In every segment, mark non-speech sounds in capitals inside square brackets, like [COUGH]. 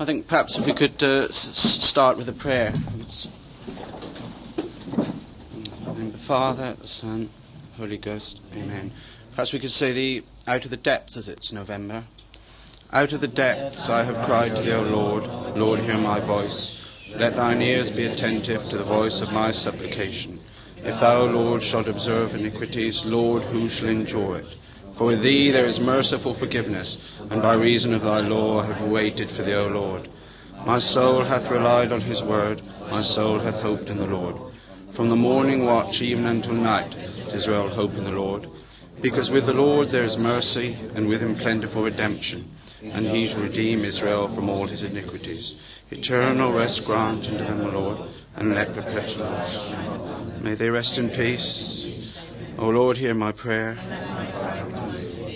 I think perhaps if we could uh, s- start with a prayer. In the Father, the Son, Holy Ghost. Amen. Perhaps we could say the out of the depths as it's November. Out of the depths I have cried to thee, O Lord. Lord, hear my voice. Let thine ears be attentive to the voice of my supplication. If thou, Lord, shalt observe iniquities, Lord, who shall endure it? For with thee there is merciful forgiveness, and by reason of thy law have waited for thee, O Lord. My soul hath relied on his word, my soul hath hoped in the Lord. From the morning watch even until night, Israel hope in the Lord. Because with the Lord there is mercy, and with him plentiful redemption, and he shall redeem Israel from all his iniquities. Eternal rest grant unto them, O Lord, and let perpetual May they rest in peace. O Lord, hear my prayer.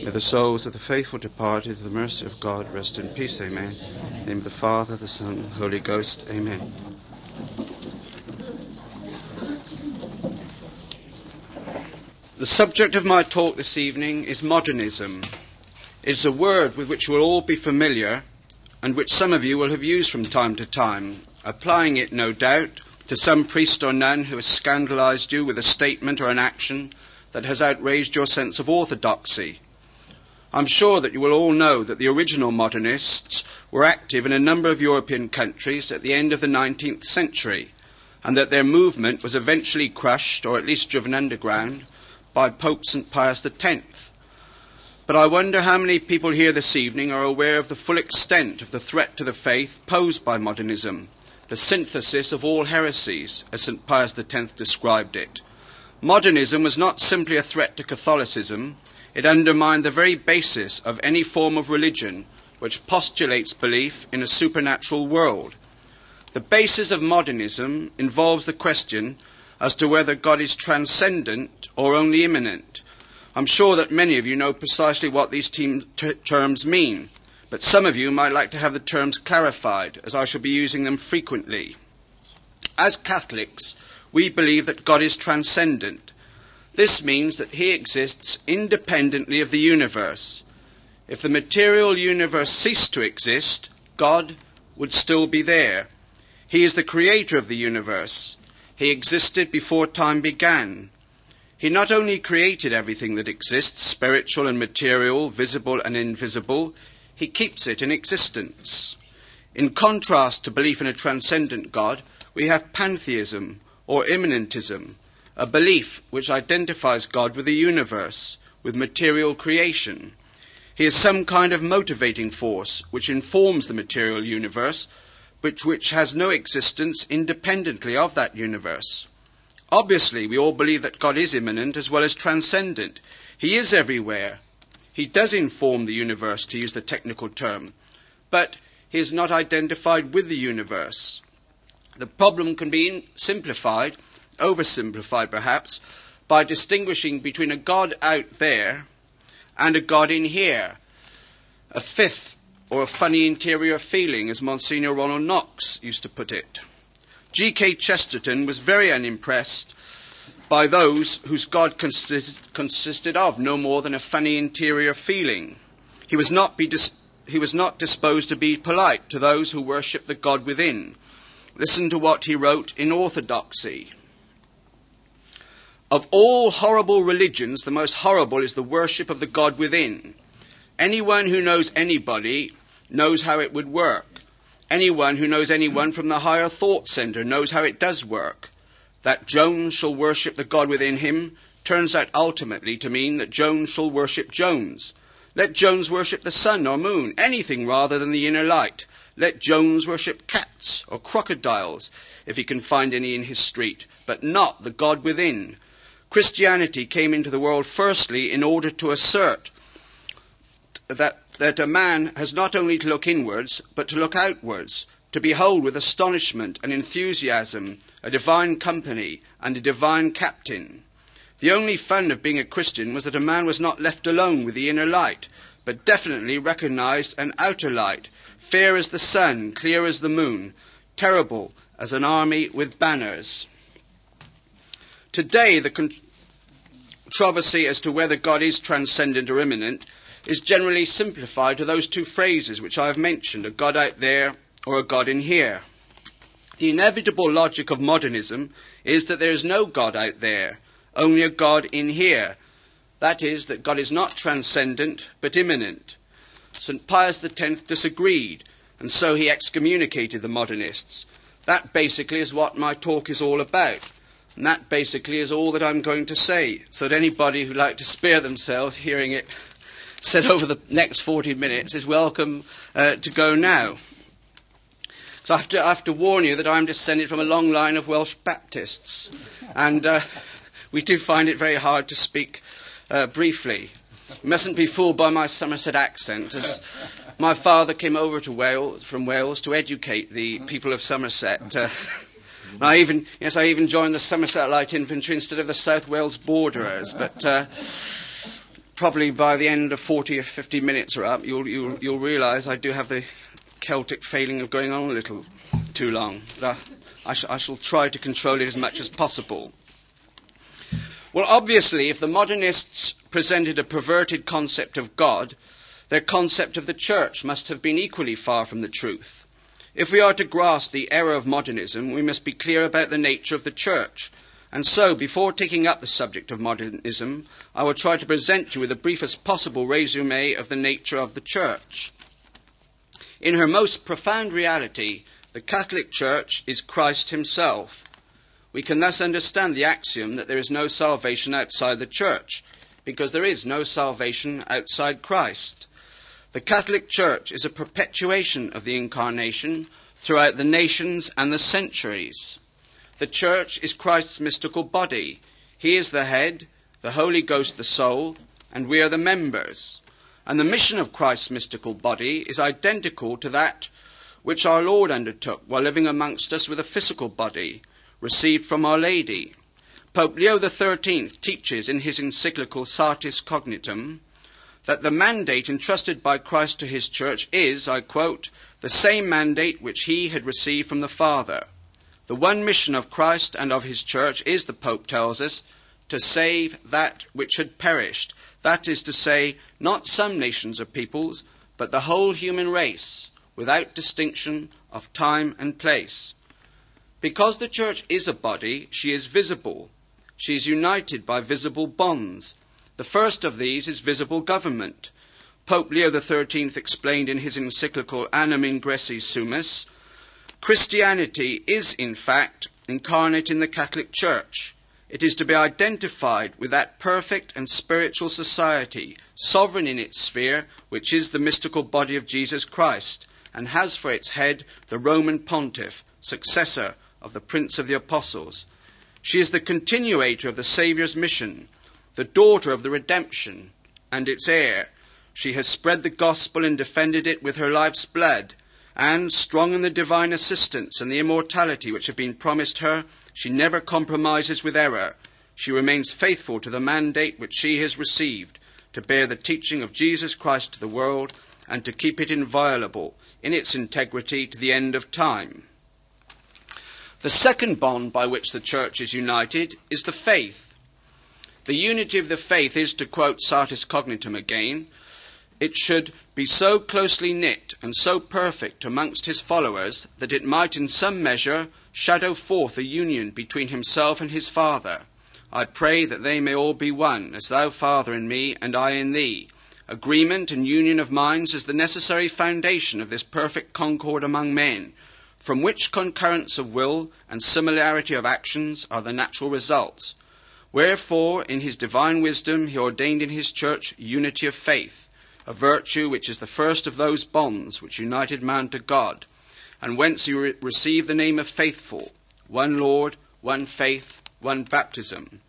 May the souls of the faithful departed, the mercy of God, rest in peace. Amen. In the name of the Father, the Son, the Holy Ghost. Amen. The subject of my talk this evening is modernism. It is a word with which you will all be familiar and which some of you will have used from time to time, applying it, no doubt, to some priest or nun who has scandalized you with a statement or an action that has outraged your sense of orthodoxy. I'm sure that you will all know that the original modernists were active in a number of European countries at the end of the 19th century, and that their movement was eventually crushed, or at least driven underground, by Pope St. Pius X. But I wonder how many people here this evening are aware of the full extent of the threat to the faith posed by modernism, the synthesis of all heresies, as St. Pius X described it. Modernism was not simply a threat to Catholicism, it undermined the very basis of any form of religion which postulates belief in a supernatural world. The basis of modernism involves the question as to whether God is transcendent or only immanent. I'm sure that many of you know precisely what these team, t- terms mean, but some of you might like to have the terms clarified, as I shall be using them frequently. As Catholics, we believe that God is transcendent. This means that he exists independently of the universe. If the material universe ceased to exist, God would still be there. He is the creator of the universe. He existed before time began. He not only created everything that exists, spiritual and material, visible and invisible, he keeps it in existence. In contrast to belief in a transcendent God, we have pantheism or immanentism, a belief which identifies God with the universe, with material creation. He is some kind of motivating force which informs the material universe, but which has no existence independently of that universe. Obviously, we all believe that God is immanent as well as transcendent. He is everywhere. He does inform the universe, to use the technical term, but he is not identified with the universe. The problem can be simplified, oversimplified perhaps, by distinguishing between a God out there and a God in here. A fifth or a funny interior feeling, as Monsignor Ronald Knox used to put it. G.K. Chesterton was very unimpressed by those whose God consisted, of no more than a funny interior feeling. He was, not dis- he was not disposed to be polite to those who worship the God within. Listen to what he wrote in Orthodoxy. Of all horrible religions, the most horrible is the worship of the God within. Anyone who knows anybody knows how it would work. Anyone who knows anyone from the higher thought center knows how it does work. That Jones shall worship the God within him turns out ultimately to mean that Jones shall worship Jones. Let Jones worship the sun or moon, anything rather than the inner light. Let Jones worship cats or crocodiles, if he can find any in his street, but not the God within. Christianity came into the world firstly in order to assert that, that a man has not only to look inwards, but to look outwards, to behold with astonishment and enthusiasm a divine company and a divine captain. The only fun of being a Christian was that a man was not left alone with the inner light, but definitely recognized an outer light, fair as the sun, clear as the moon, terrible as an army with banners. Today, the controversy as to whether God is transcendent or immanent is generally simplified to those two phrases which I have mentioned a God out there or a God in here. The inevitable logic of modernism is that there is no God out there, only a God in here. That is, that God is not transcendent, but immanent. St. Pius X disagreed, and so he excommunicated the modernists. That basically is what my talk is all about. And that basically is all that I'm going to say, so that anybody who'd like to spare themselves hearing it said over the next 40 minutes is welcome uh, to go now. So I have, to, I have to warn you that I'm descended from a long line of Welsh Baptists, and uh, we do find it very hard to speak uh, briefly. You mustn't be fooled by my Somerset accent, as my father came over to Wales from Wales to educate the people of Somerset. Uh, I even, yes, I even joined the Somerset Light Infantry instead of the South Wales Borderers, but uh, probably by the end of 40 or 50 minutes are up, you'll, you'll, you'll realise I do have the Celtic failing of going on a little too long. I, sh- I shall try to control it as much as possible. Well, obviously, if the modernists presented a perverted concept of God, their concept of the church must have been equally far from the truth. If we are to grasp the error of modernism, we must be clear about the nature of the church. And so, before taking up the subject of modernism, I will try to present you with the briefest possible resume of the nature of the church. In her most profound reality, the Catholic Church is Christ Himself. We can thus understand the axiom that there is no salvation outside the Church, because there is no salvation outside Christ. The Catholic Church is a perpetuation of the Incarnation throughout the nations and the centuries. The Church is Christ's mystical body. He is the head, the Holy Ghost the soul, and we are the members. And the mission of Christ's mystical body is identical to that which our Lord undertook while living amongst us with a physical body, received from Our Lady. Pope Leo XIII teaches in his encyclical Satis Cognitum that the mandate entrusted by Christ to his church is, I quote, the same mandate which he had received from the Father. The one mission of Christ and of his church is, the Pope tells us, to save that which had perished, that is to say, not some nations or peoples, but the whole human race, without distinction of time and place. Because the church is a body, she is visible. She is united by visible bonds. The first of these is visible government. Pope Leo XIII explained in his encyclical Annum Ingressi Sumus Christianity is, in fact, incarnate in the Catholic Church. It is to be identified with that perfect and spiritual society, sovereign in its sphere, which is the mystical body of Jesus Christ, and has for its head the Roman pontiff, successor of the Prince of the Apostles. She is the continuator of the Saviour's mission, the daughter of the redemption, and its heir. She has spread the gospel and defended it with her life's blood, and, strong in the divine assistance and the immortality which have been promised her, she never compromises with error. She remains faithful to the mandate which she has received to bear the teaching of Jesus Christ to the world and to keep it inviolable in its integrity to the end of time. The second bond by which the Church is united is the faith. The unity of the faith is, to quote Satis Cognitum again, it should be so closely knit and so perfect amongst his followers that it might in some measure shadow forth a union between himself and his Father. I pray that they may all be one, as thou, Father, in me, and I in thee. Agreement and union of minds is the necessary foundation of this perfect concord among men, from which concurrence of will and similarity of actions are the natural results. Wherefore, in his divine wisdom, he ordained in his church unity of faith, a virtue which is the first of those bonds which united man to God and whence he re- receive the name of faithful, one Lord, one faith, one baptism.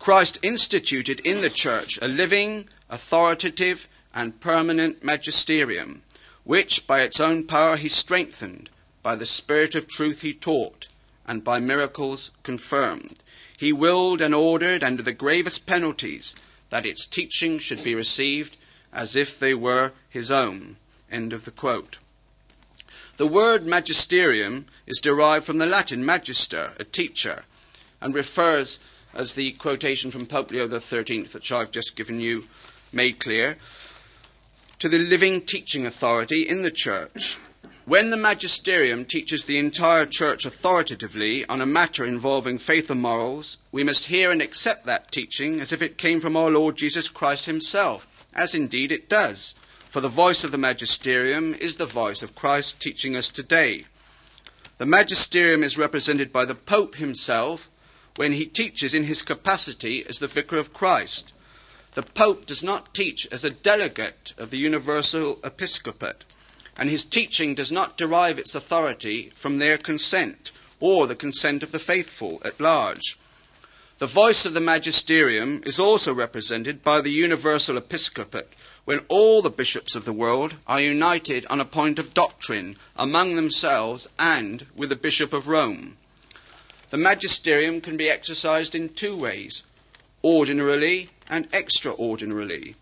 Christ instituted in the church a living, authoritative, and permanent magisterium, which by its own power he strengthened, by the Spirit of truth he taught, and by miracles confirmed. He willed and ordered under the gravest penalties that its teaching should be received as if they were his own. End of the quote. The word magisterium is derived from the Latin magister, a teacher, and refers, as the quotation from Pope Leo XIII, which I've just given you made clear, to the living teaching authority in the church. When the magisterium teaches the entire church authoritatively on a matter involving faith and morals, we must hear and accept that teaching as if it came from our Lord Jesus Christ himself, as indeed it does. For the voice of the magisterium is the voice of Christ teaching us today. The magisterium is represented by the Pope himself when he teaches in his capacity as the vicar of Christ. The Pope does not teach as a delegate of the universal episcopate and his teaching does not derive its authority from their consent or the consent of the faithful at large. The voice of the magisterium is also represented by the universal episcopate, when all the bishops of the world are united on a point of doctrine among themselves and with the Bishop of Rome. The magisterium can be exercised in two ways ordinarily and extraordinarily.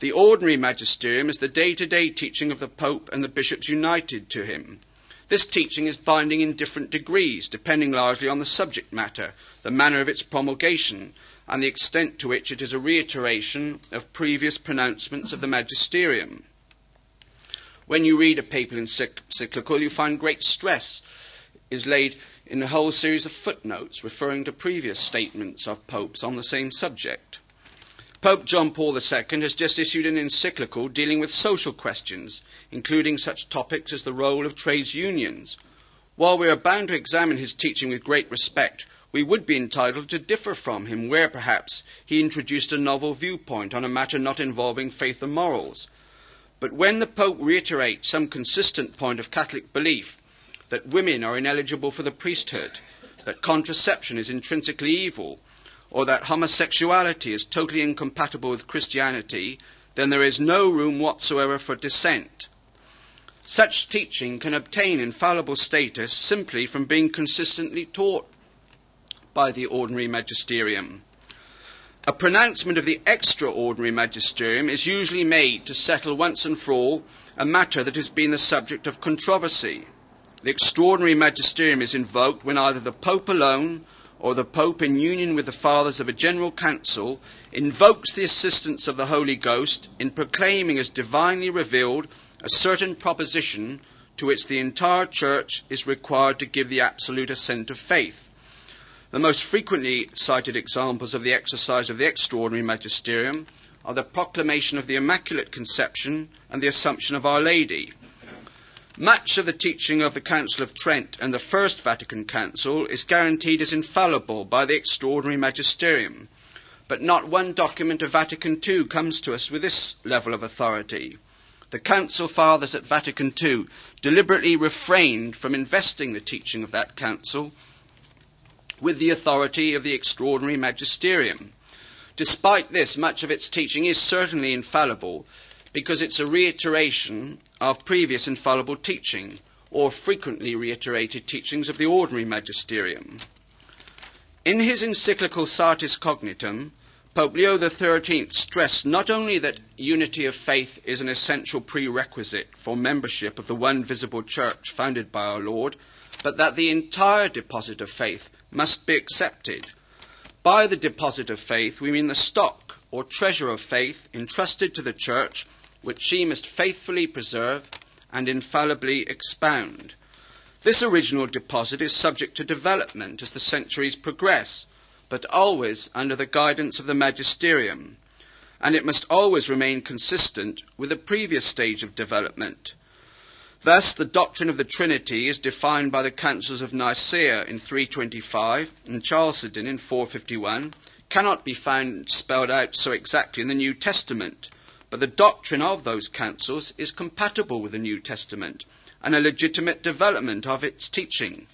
The ordinary magisterium is the day to day teaching of the Pope and the bishops united to him. This teaching is binding in different degrees, depending largely on the subject matter, the manner of its promulgation, and the extent to which it is a reiteration of previous pronouncements of the magisterium. When you read a papal encyclical, you find great stress is laid in a whole series of footnotes referring to previous statements of popes on the same subject. Pope John Paul II has just issued an encyclical dealing with social questions, including such topics as the role of trades unions. While we are bound to examine his teaching with great respect, we would be entitled to differ from him where perhaps he introduced a novel viewpoint on a matter not involving faith and morals. But when the Pope reiterates some consistent point of Catholic belief that women are ineligible for the priesthood, that contraception is intrinsically evil, or that homosexuality is totally incompatible with Christianity, then there is no room whatsoever for dissent. Such teaching can obtain infallible status simply from being consistently taught by the ordinary magisterium. A pronouncement of the extraordinary magisterium is usually made to settle once and for all a matter that has been the subject of controversy. The extraordinary magisterium is invoked when either the Pope alone or the Pope, in union with the Fathers of a General Council, invokes the assistance of the Holy Ghost in proclaiming as divinely revealed a certain proposition to which the entire Church is required to give the absolute assent of faith. The most frequently cited examples of the exercise of the extraordinary magisterium are the proclamation of the Immaculate Conception and the Assumption of Our Lady, much of the teaching of the Council of Trent and the First Vatican Council is guaranteed as infallible by the extraordinary magisterium, but not one document of Vatican II comes to us with this level of authority. The Council Fathers at Vatican II deliberately refrained from investing the teaching of that Council with the authority of the extraordinary magisterium. Despite this, much of its teaching is certainly infallible because it's a reiteration of previous infallible teaching or frequently reiterated teachings of the ordinary magisterium. In his encyclical Satis Cognitum, Pope Leo XIII stressed not only that unity of faith is an essential prerequisite for membership of the one visible church founded by our Lord, but that the entire deposit of faith must be accepted. By the deposit of faith, we mean the stock or treasure of faith entrusted to the church which she must faithfully preserve and infallibly expound. This original deposit is subject to development as the centuries progress, but always under the guidance of the magisterium, and it must always remain consistent with the previous stage of development. Thus, the doctrine of the Trinity is defined by the councils of Nicaea in 325 and Chalcedon in 451, cannot be found spelled out so exactly in the New Testament, but the doctrine of those councils is compatible with the New Testament and a legitimate development of its teaching.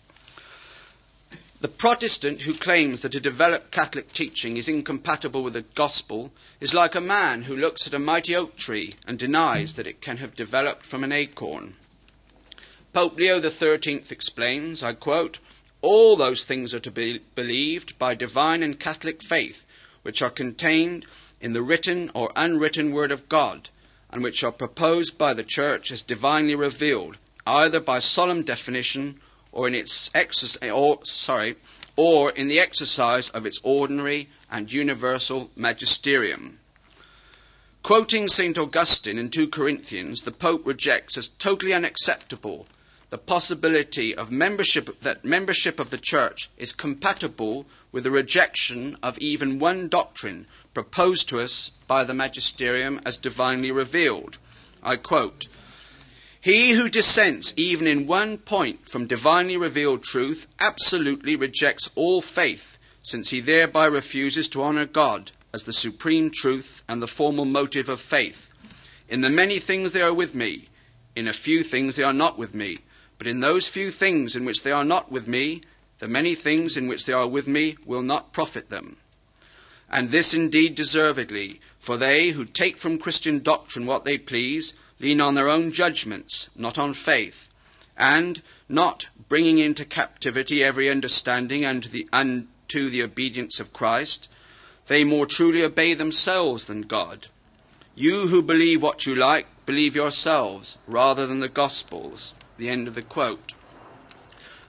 The Protestant who claims that a developed Catholic teaching is incompatible with the gospel is like a man who looks at a mighty oak tree and denies that it can have developed from an acorn. Pope Leo XIII explains, I quote, All those things are to be believed by divine and Catholic faith, which are contained in the written or unwritten Word of God, and which are proposed by the Church as divinely revealed, either by solemn definition or in its exercise, or, sorry, or in the exercise of its ordinary and universal magisterium. Quoting St. Augustine in 2 Corinthians, the Pope rejects as totally unacceptable the possibility of membership that membership of the church is compatible with the rejection of even one doctrine proposed to us by the magisterium as divinely revealed. I quote He who dissents even in one point from divinely revealed truth absolutely rejects all faith, since he thereby refuses to honor God as the supreme truth and the formal motive of faith. In the many things they are with me, in a few things they are not with me. But in those few things in which they are not with me, the many things in which they are with me will not profit them. And this indeed deservedly, for they who take from Christian doctrine what they please lean on their own judgments, not on faith, and not bringing into captivity every understanding unto the, unto the obedience of Christ, they more truly obey themselves than God. You who believe what you like, believe yourselves rather than the Gospels. The end of the quote.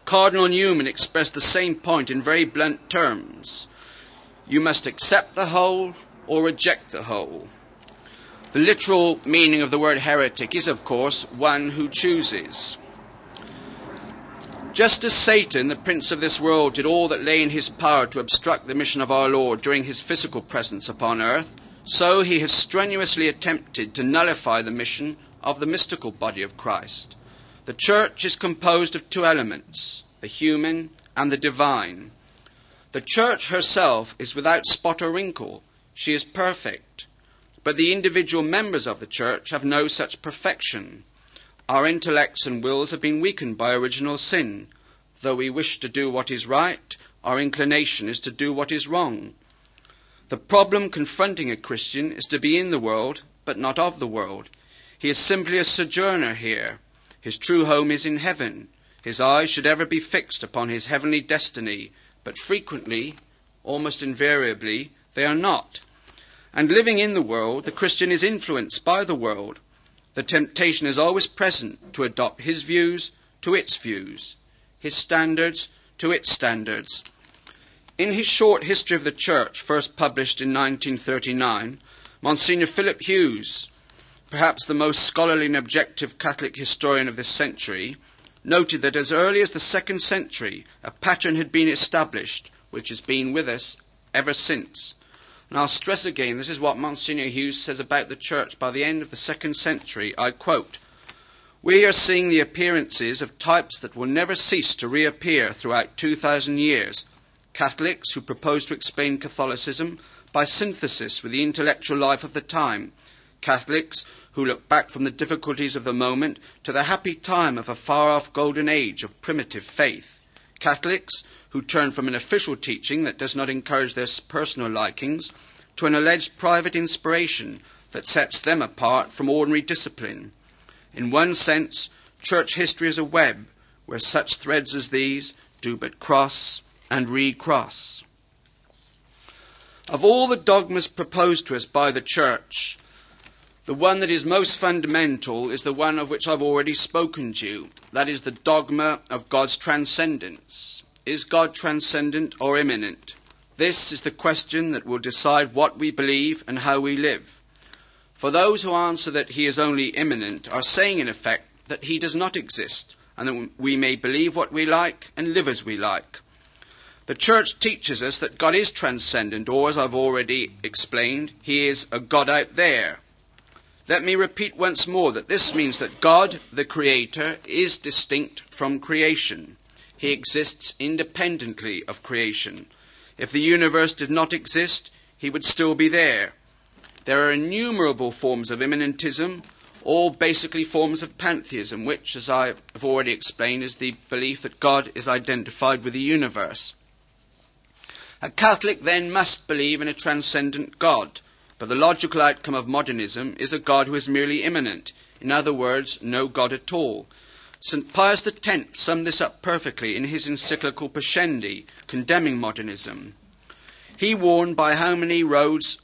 Cardinal Newman expressed the same point in very blunt terms. You must accept the whole or reject the whole. The literal meaning of the word heretic is, of course, one who chooses. Just as Satan, the prince of this world, did all that lay in his power to obstruct the mission of our Lord during his physical presence upon earth, so he has strenuously attempted to nullify the mission of the mystical body of Christ. The church is composed of two elements the human and the divine. The church herself is without spot or wrinkle, she is perfect. But the individual members of the church have no such perfection. Our intellects and wills have been weakened by original sin. Though we wish to do what is right, our inclination is to do what is wrong. The problem confronting a Christian is to be in the world, but not of the world. He is simply a sojourner here. His true home is in heaven. His eyes should ever be fixed upon his heavenly destiny, but frequently, almost invariably, they are not. And living in the world, the Christian is influenced by the world. The temptation is always present to adopt his views to its views, his standards to its standards. In his short history of the Church, first published in 1939, Monsignor Philip Hughes, perhaps the most scholarly and objective Catholic historian of this century, noted that as early as the second century, a pattern had been established which has been with us ever since. And I'll stress again this is what Monsignor Hughes says about the Church by the end of the second century. I quote We are seeing the appearances of types that will never cease to reappear throughout 2,000 years Catholics who propose to explain Catholicism by synthesis with the intellectual life of the time, Catholics who look back from the difficulties of the moment to the happy time of a far off golden age of primitive faith, Catholics who turn from an official teaching that does not encourage their personal likings to an alleged private inspiration that sets them apart from ordinary discipline. In one sense, church history is a web where such threads as these do but cross and recross. Of all the dogmas proposed to us by the Church, the one that is most fundamental is the one of which I've already spoken to you. That is the dogma of God's transcendence. Is God transcendent or immanent? This is the question that will decide what we believe and how we live. For those who answer that he is only immanent are saying, in effect, that he does not exist, and that we may believe what we like and live as we like. The church teaches us that God is transcendent, or as I've already explained, He is a God out there. Let me repeat once more that this means that God, the Creator, is distinct from creation. He exists independently of creation. If the universe did not exist, He would still be there. There are innumerable forms of immanentism, all basically forms of pantheism, which, as I have already explained, is the belief that God is identified with the universe. A Catholic then must believe in a transcendent God, but the logical outcome of modernism is a God who is merely immanent, in other words, no God at all. St. Pius X summed this up perfectly in his encyclical Pascendi, condemning modernism. He warned by how many roads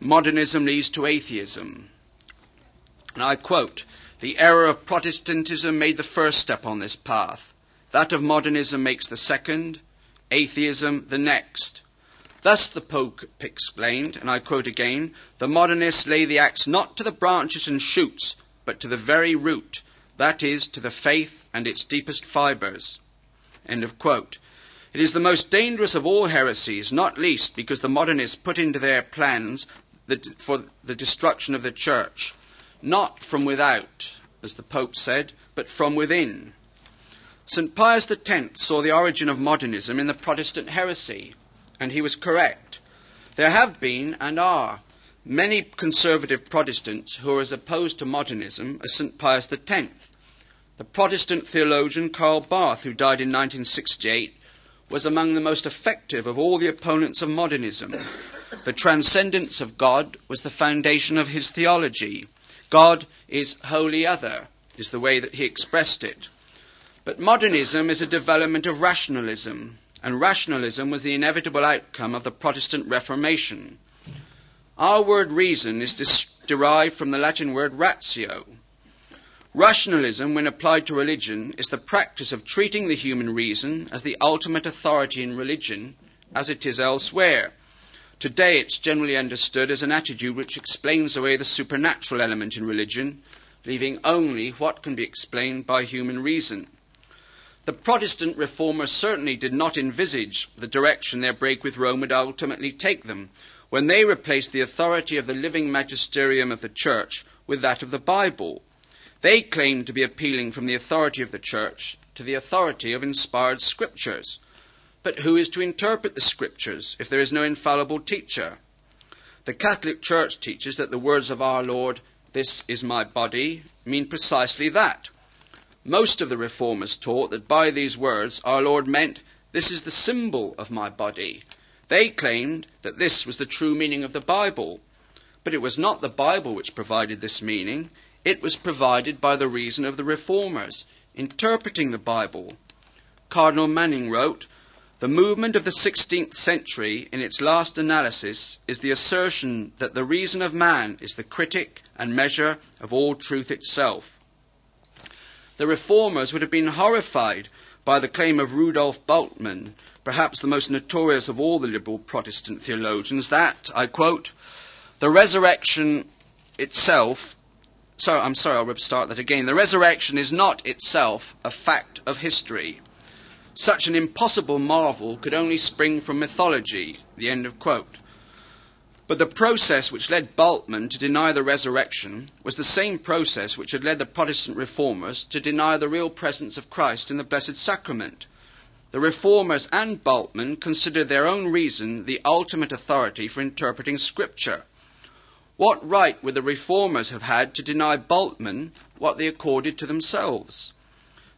modernism leads to atheism. And I quote The error of Protestantism made the first step on this path. That of modernism makes the second, atheism the next. Thus the Pope explained, and I quote again, the modernists lay the axe not to the branches and shoots, but to the very root. that is, to the faith and its deepest fibres. End of quote. It is the most dangerous of all heresies, not least because the modernists put into their plans the, for the destruction of the church, not from without, as the Pope said, but from within. St. Pius X saw the origin of modernism in the Protestant heresy, and he was correct. There have been, and are, many conservative Protestants who are as opposed to modernism as St. Pius X. The Protestant theologian Karl Barth, who died in 1968, was among the most effective of all the opponents of modernism. The transcendence of God was the foundation of his theology. God is wholly other, is the way that he expressed it. But modernism is a development of rationalism, and rationalism was the inevitable outcome of the Protestant Reformation. Our word reason is dis- derived from the Latin word ratio. Rationalism, when applied to religion, is the practice of treating the human reason as the ultimate authority in religion, as it is elsewhere. Today, it's generally understood as an attitude which explains away the supernatural element in religion, leaving only what can be explained by human reason. The Protestant reformers certainly did not envisage the direction their break with Rome would ultimately take them, when they replaced the authority of the living magisterium of the Church with that of the Bible. They claimed to be appealing from the authority of the Church to the authority of inspired Scriptures. But who is to interpret the Scriptures if there is no infallible teacher? The Catholic Church teaches that the words of our Lord, This is my body, mean precisely that. Most of the Reformers taught that by these words our Lord meant, This is the symbol of my body, they claimed that this was the true meaning of the Bible, but it was not the Bible which provided this meaning, it was provided by the reason of the reformers interpreting the Bible. Cardinal Manning wrote, The movement of the 16th century, in its last analysis, is the assertion that the reason of man is the critic and measure of all truth itself. The reformers would have been horrified by the claim of Rudolf Bultmann perhaps the most notorious of all the liberal Protestant theologians, that, I quote, the resurrection itself, sorry, I'm sorry, I'll restart that again. The resurrection is not itself a fact of history. Such an impossible marvel could only spring from mythology. The end of quote. But the process which led Bultmann to deny the resurrection was the same process which had led the Protestant reformers to deny the real presence of Christ in the Blessed Sacrament. The Reformers and Bultmann considered their own reason the ultimate authority for interpreting Scripture. What right would the Reformers have had to deny Bultmann what they accorded to themselves?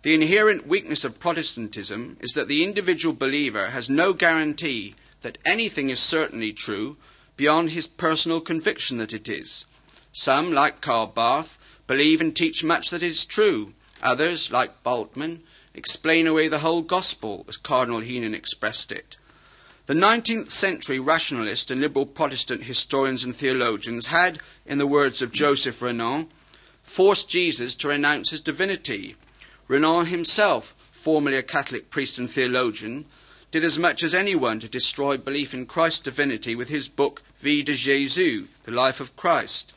The inherent weakness of Protestantism is that the individual believer has no guarantee that anything is certainly true beyond his personal conviction that it is. Some, like Karl Barth, believe and teach much that is true. Others, like Bultmann, explain away the whole gospel, as Cardinal Heenan expressed it. The 19th century rationalist and liberal Protestant historians and theologians had, in the words of Joseph Renan, forced Jesus to renounce his divinity. Renan himself, formerly a Catholic priest and theologian, did as much as anyone to destroy belief in Christ's divinity with his book Vie de Jésus, The Life of Christ.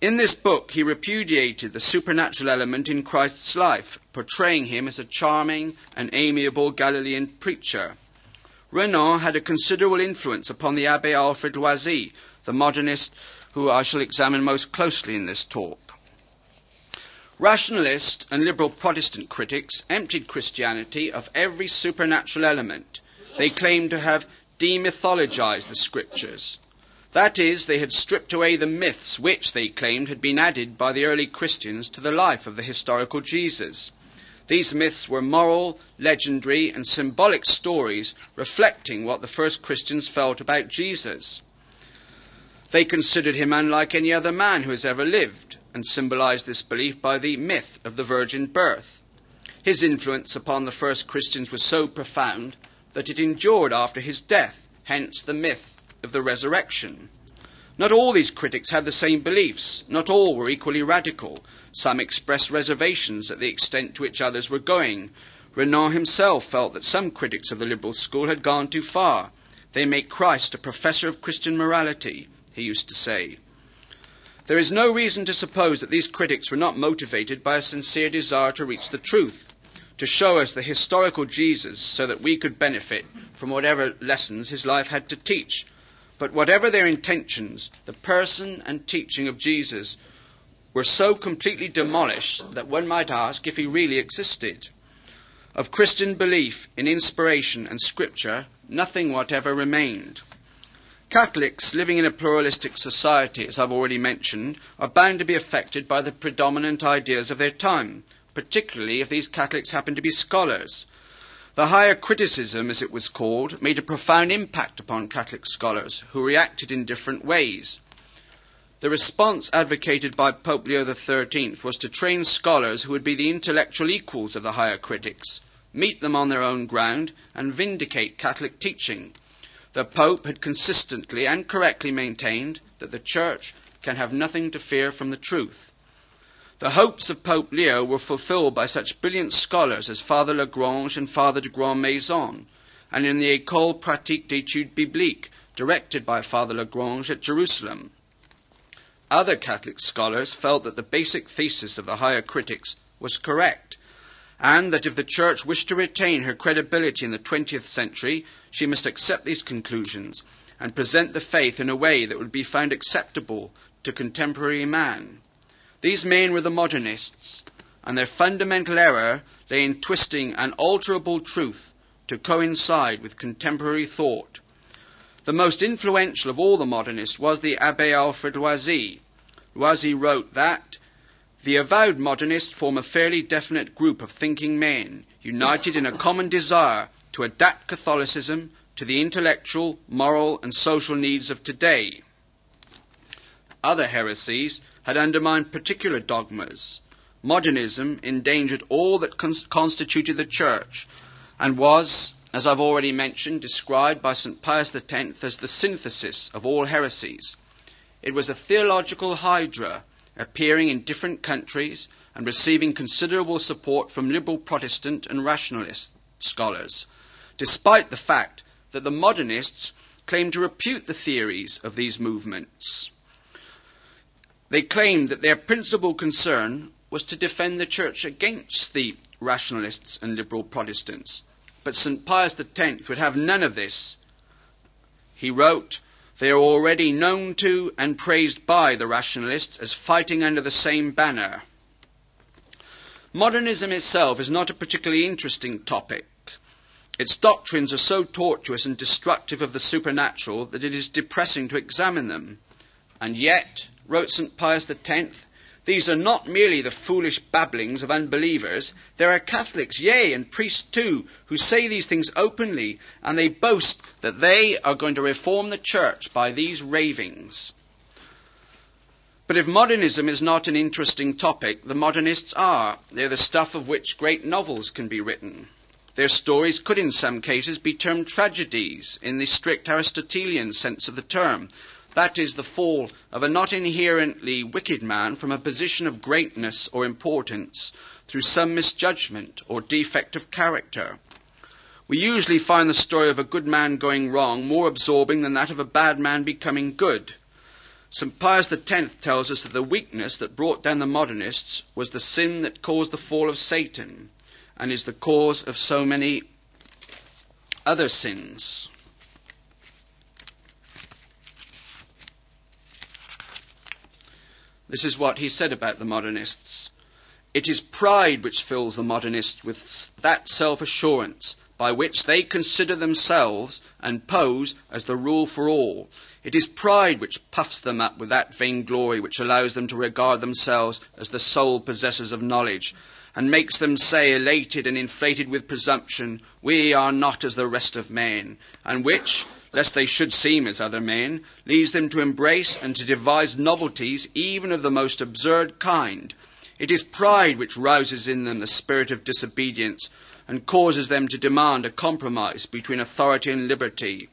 In this book, he repudiated the supernatural element in Christ's life, portraying him as a charming and amiable Galilean preacher. Renan had a considerable influence upon the Abbe Alfred Loisy, the modernist who I shall examine most closely in this talk. Rationalist and liberal Protestant critics emptied Christianity of every supernatural element. They claimed to have demythologized the scriptures. That is, they had stripped away the myths which, they claimed, had been added by the early Christians to the life of the historical Jesus. These myths were moral, legendary, and symbolic stories reflecting what the first Christians felt about Jesus. They considered him unlike any other man who has ever lived, and symbolized this belief by the myth of the virgin birth. His influence upon the first Christians was so profound that it endured after his death, hence the myth of the resurrection. Not all these critics had the same beliefs. Not all were equally radical. Some expressed reservations at the extent to which others were going. Renan himself felt that some critics of the liberal school had gone too far. They make Christ a professor of Christian morality, he used to say. There is no reason to suppose that these critics were not motivated by a sincere desire to reach the truth, to show us the historical Jesus so that we could benefit from whatever lessons his life had to teach. But whatever their intentions, the person and teaching of Jesus were so completely demolished that one might ask if he really existed. Of Christian belief in inspiration and scripture, nothing whatever remained. Catholics living in a pluralistic society, as I've already mentioned, are bound to be affected by the predominant ideas of their time, particularly if these Catholics happen to be scholars. The higher criticism, as it was called, made a profound impact upon Catholic scholars who reacted in different ways. The response advocated by Pope Leo XIII was to train scholars who would be the intellectual equals of the higher critics, meet them on their own ground, and vindicate Catholic teaching. The Pope had consistently and correctly maintained that the Church can have nothing to fear from the truth. The hopes of Pope Leo were fulfilled by such brilliant scholars as Father Lagrange and Father de Grandmaison, and in the École Pratique d'études bibliques, directed by Father Lagrange at Jerusalem. Other Catholic scholars felt that the basic thesis of the higher critics was correct, and that if the Church wished to retain her credibility in the 20th century, she must accept these conclusions and present the faith in a way that would be found acceptable to contemporary man. These men were the modernists, and their fundamental error lay in twisting an alterable truth to coincide with contemporary thought. The most influential of all the modernists was the Abbe Alfred Loisy. Loisy wrote that the avowed modernists form a fairly definite group of thinking men, united in a common desire to adapt Catholicism to the intellectual, moral, and social needs of today. Other heresies had undermined particular dogmas. Modernism endangered all that constituted the Church and was, as I've already mentioned, described by St. Pius X as the synthesis of all heresies. It was a theological hydra appearing in different countries and receiving considerable support from liberal Protestant and rationalist scholars, despite the fact that the modernists claimed to refute the theories of these movements. They claimed that their principal concern was to defend the church against the rationalists and liberal Protestants. But St. Pius X would have none of this. He wrote, They are already known to and praised by the rationalists as fighting under the same banner. Modernism itself is not a particularly interesting topic. Its doctrines are so tortuous and destructive of the supernatural that it is depressing to examine them. And yet, wrote St. Pius X, these are not merely the foolish babblings of unbelievers. There are Catholics, yea, and priests too, who say these things openly, and they boast that they are going to reform the church by these ravings. But if modernism is not an interesting topic, the modernists are. They're the stuff of which great novels can be written. Their stories could, in some cases, be termed tragedies in the strict Aristotelian sense of the term that is the fall of a not inherently wicked man from a position of greatness or importance through some misjudgment or defect of character. We usually find the story of a good man going wrong more absorbing than that of a bad man becoming good. St. Pius X tells us that the weakness that brought down the modernists was the sin that caused the fall of Satan and is the cause of so many other sins. This is what he said about the modernists. It is pride which fills the modernists with that self assurance by which they consider themselves and pose as the rule for all. It is pride which puffs them up with that vainglory which allows them to regard themselves as the sole possessors of knowledge, and makes them say, elated and inflated with presumption, We are not as the rest of men, and which, lest they should seem as other men, leads them to embrace and to devise novelties even of the most absurd kind. It is pride which rouses in them the spirit of disobedience and causes them to demand a compromise between authority and liberty.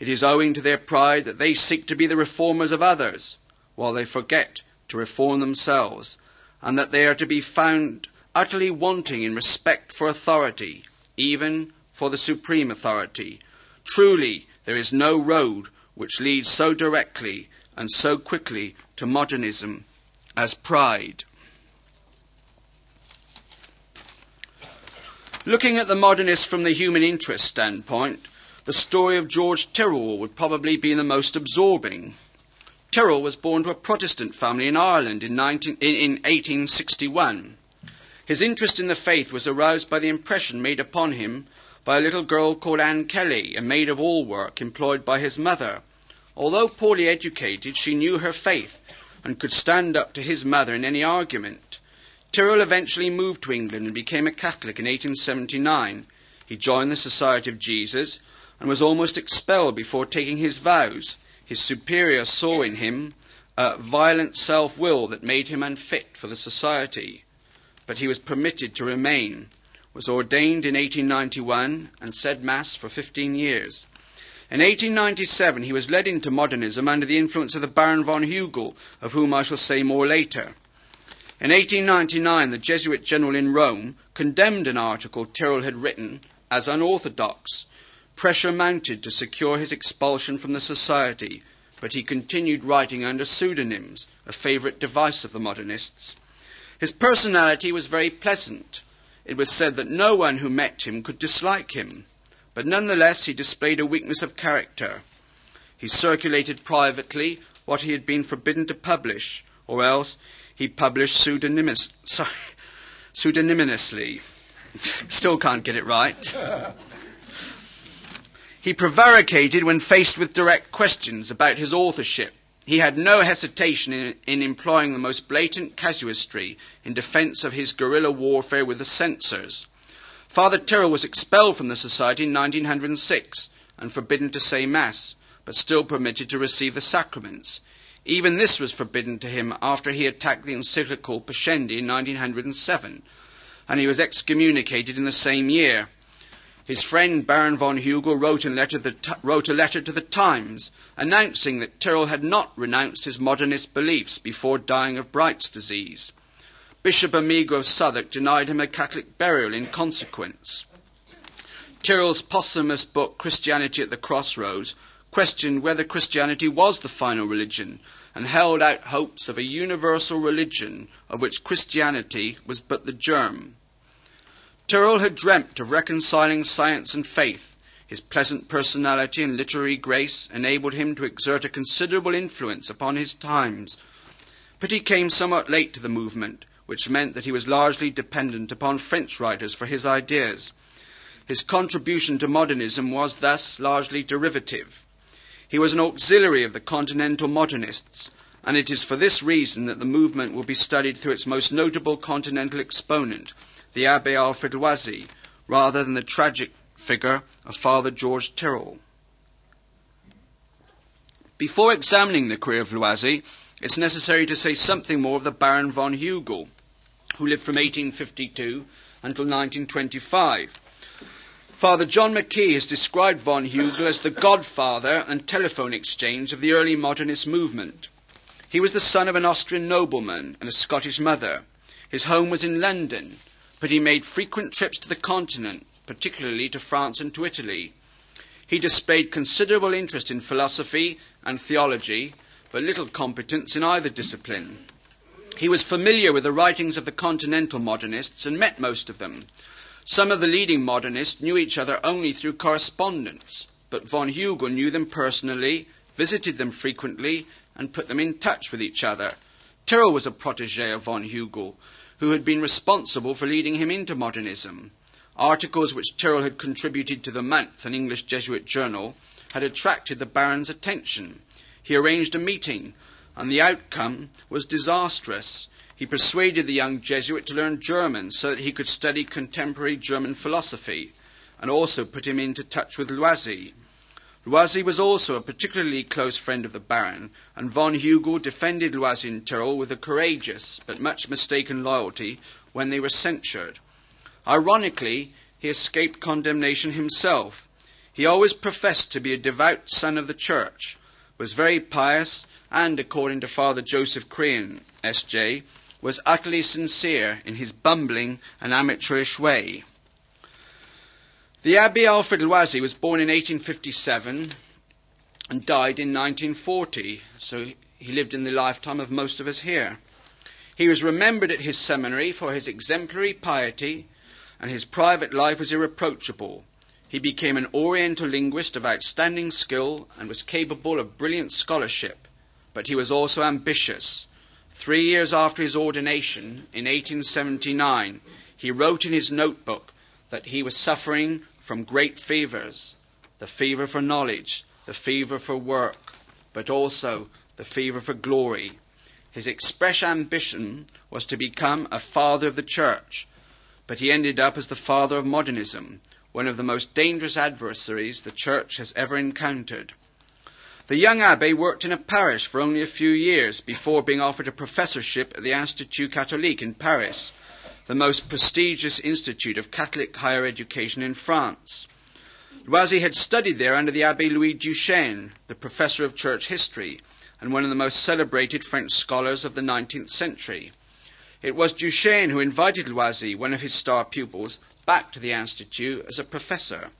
It is owing to their pride that they seek to be the reformers of others, while they forget to reform themselves, and that they are to be found utterly wanting in respect for authority, even for the supreme authority. Truly, there is no road which leads so directly and so quickly to modernism as pride. Looking at the modernists from the human interest standpoint, the story of George Tyrrell would probably be the most absorbing. Tyrrell was born to a Protestant family in Ireland in, 19, in, in 1861. His interest in the faith was aroused by the impression made upon him by a little girl called Anne Kelly, a maid of all work employed by his mother. Although poorly educated, she knew her faith and could stand up to his mother in any argument. Tyrrell eventually moved to England and became a Catholic in 1879. He joined the Society of Jesus and was almost expelled before taking his vows. His superior saw in him a violent self will that made him unfit for the society. But he was permitted to remain was ordained in 1891 and said Mass for 15 years. In 1897, he was led into modernism under the influence of the Baron von Hugel, of whom I shall say more later. In 1899, the Jesuit general in Rome condemned an article Tyrrell had written as unorthodox. Pressure mounted to secure his expulsion from the society, but he continued writing under pseudonyms, a favourite device of the modernists. His personality was very pleasant it was said that no one who met him could dislike him, but nonetheless he displayed a weakness of character. He circulated privately what he had been forbidden to publish, or else he published pseudonymous, [LAUGHS] sorry, pseudonymously. [LAUGHS] Still can't get it right. he prevaricated when faced with direct questions about his authorship he had no hesitation in, in, employing the most blatant casuistry in defense of his guerrilla warfare with the censors. Father Tyrrell was expelled from the society in 1906 and forbidden to say Mass, but still permitted to receive the sacraments. Even this was forbidden to him after he attacked the encyclical Pascendi in 1907, and he was excommunicated in the same year. His friend Baron von Hugel wrote a, letter, wrote a letter to the Times announcing that Tyrrell had not renounced his modernist beliefs before dying of Bright's disease. Bishop Amigo of Southwark denied him a Catholic burial in consequence. Tyrrell's posthumous book, Christianity at the Crossroads, questioned whether Christianity was the final religion and held out hopes of a universal religion of which Christianity was but the germ. Tyrrell had dreamt of reconciling science and faith. His pleasant personality and literary grace enabled him to exert a considerable influence upon his times. But he came somewhat late to the movement, which meant that he was largely dependent upon French writers for his ideas. His contribution to modernism was thus largely derivative. He was an auxiliary of the continental modernists, and it is for this reason that the movement will be studied through its most notable continental exponent, the Abbe Alfred Loisy, rather than the tragic figure of Father George Tyrrell. Before examining the career of Loisy, it's necessary to say something more of the Baron von Hugel, who lived from 1852 until 1925. Father John McKee has described von Hugel as the godfather and telephone exchange of the early modernist movement. He was the son of an Austrian nobleman and a Scottish mother. His home was in London, but he made frequent trips to the continent, particularly to France and to Italy. He displayed considerable interest in philosophy and theology, but little competence in either discipline. He was familiar with the writings of the continental modernists and met most of them. Some of the leading modernists knew each other only through correspondence, but von Hugel knew them personally, visited them frequently, and put them in touch with each other. Tyrrell was a protege of von Hugel, who had been responsible for leading him into modernism. Articles which Tyrrell had contributed to the Month, an English Jesuit journal, had attracted the Baron's attention. He arranged a meeting, and the outcome was disastrous. He persuaded the young Jesuit to learn German so that he could study contemporary German philosophy, and also put him into touch with Loisy, Loisy was also a particularly close friend of the Baron, and von Hugel defended Loisy and Tyrrell with a courageous but much mistaken loyalty when they were censured. Ironically, he escaped condemnation himself. He always professed to be a devout son of the Church, was very pious, and, according to Father Joseph Crehan, S.J., was utterly sincere in his bumbling and amateurish way. The Abbé Alfred Loisy was born in 1857 and died in 1940, so he lived in the lifetime of most of us here. He was remembered at his seminary for his exemplary piety, and his private life was irreproachable. He became an Oriental linguist of outstanding skill and was capable of brilliant scholarship, but he was also ambitious. Three years after his ordination, in 1879, he wrote in his notebook that he was suffering from great fevers the fever for knowledge, the fever for work, but also the fever for glory. His express ambition was to become a father of the church, but he ended up as the father of modernism, one of the most dangerous adversaries the church has ever encountered. The young abbe worked in a parish for only a few years before being offered a professorship at the Institut Catholique in Paris, the most prestigious institute of Catholic higher education in France. Loisy had studied there under the Abbe Louis Duchesne, the professor of church history, and one of the most celebrated French scholars of the 19th century. It was Duchesne who invited Loisy, one of his star pupils, back to the Institute as a professor.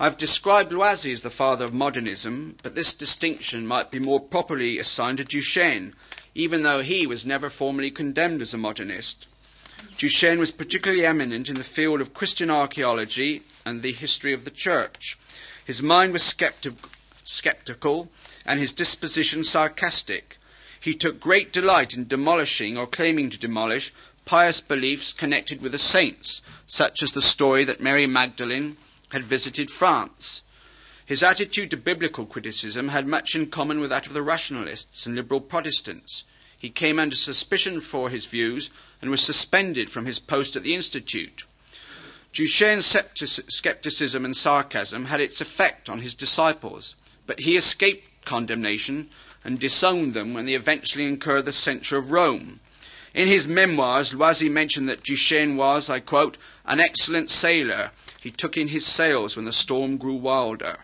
I've described Loisy as the father of modernism, but this distinction might be more properly assigned to Duchesne, even though he was never formally condemned as a modernist. Duchesne was particularly eminent in the field of Christian archaeology and the history of the church. His mind was skeptic- skeptical and his disposition sarcastic. He took great delight in demolishing or claiming to demolish pious beliefs connected with the saints, such as the story that Mary Magdalene had visited France. His attitude to biblical criticism had much in common with that of the rationalists and liberal Protestants. He came under suspicion for his views and was suspended from his post at the Institute. Duchesne's skepticism and sarcasm had its effect on his disciples, but he escaped condemnation and disowned them when they eventually incurred the censure of Rome. In his memoirs, Loisy mentioned that Duchesne was, I quote, an excellent sailor. He took in his sails when the storm grew wilder.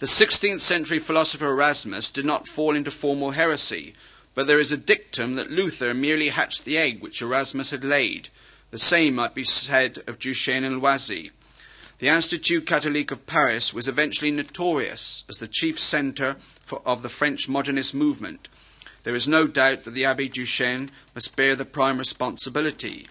The 16th century philosopher Erasmus did not fall into formal heresy, but there is a dictum that Luther merely hatched the egg which Erasmus had laid. The same might be said of Duchesne and Loisy. The Institut Catholique of Paris was eventually notorious as the chief centre of the French modernist movement. There is no doubt that the Abbe Duchesne must bear the prime responsibility.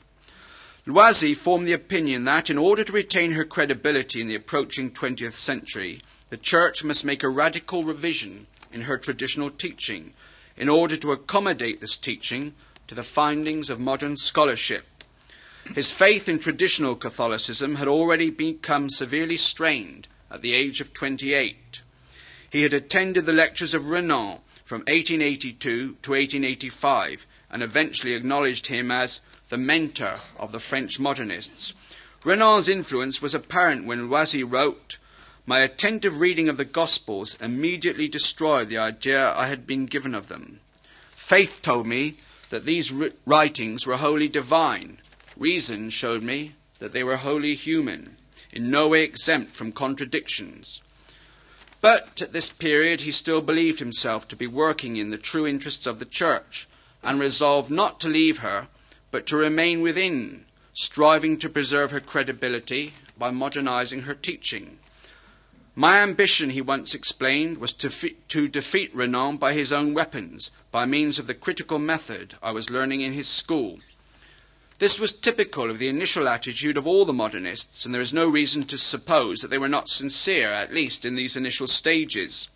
Loisy formed the opinion that, in order to retain her credibility in the approaching 20th century, the Church must make a radical revision in her traditional teaching in order to accommodate this teaching to the findings of modern scholarship. His faith in traditional Catholicism had already become severely strained at the age of 28. He had attended the lectures of Renan from 1882 to 1885 and eventually acknowledged him as the mentor of the French modernists. Renan's influence was apparent when Loisy wrote, My attentive reading of the Gospels immediately destroyed the idea I had been given of them. Faith told me that these writings were wholly divine, Reason showed me that they were wholly human, in no way exempt from contradictions. But at this period he still believed himself to be working in the true interests of the Church, and resolved not to leave her, but to remain within, striving to preserve her credibility by modernizing her teaching. My ambition, he once explained, was to, fe- to defeat Renan by his own weapons, by means of the critical method I was learning in his school. This was typical of the initial attitude of all the modernists, and there is no reason to suppose that they were not sincere, at least in these initial stages.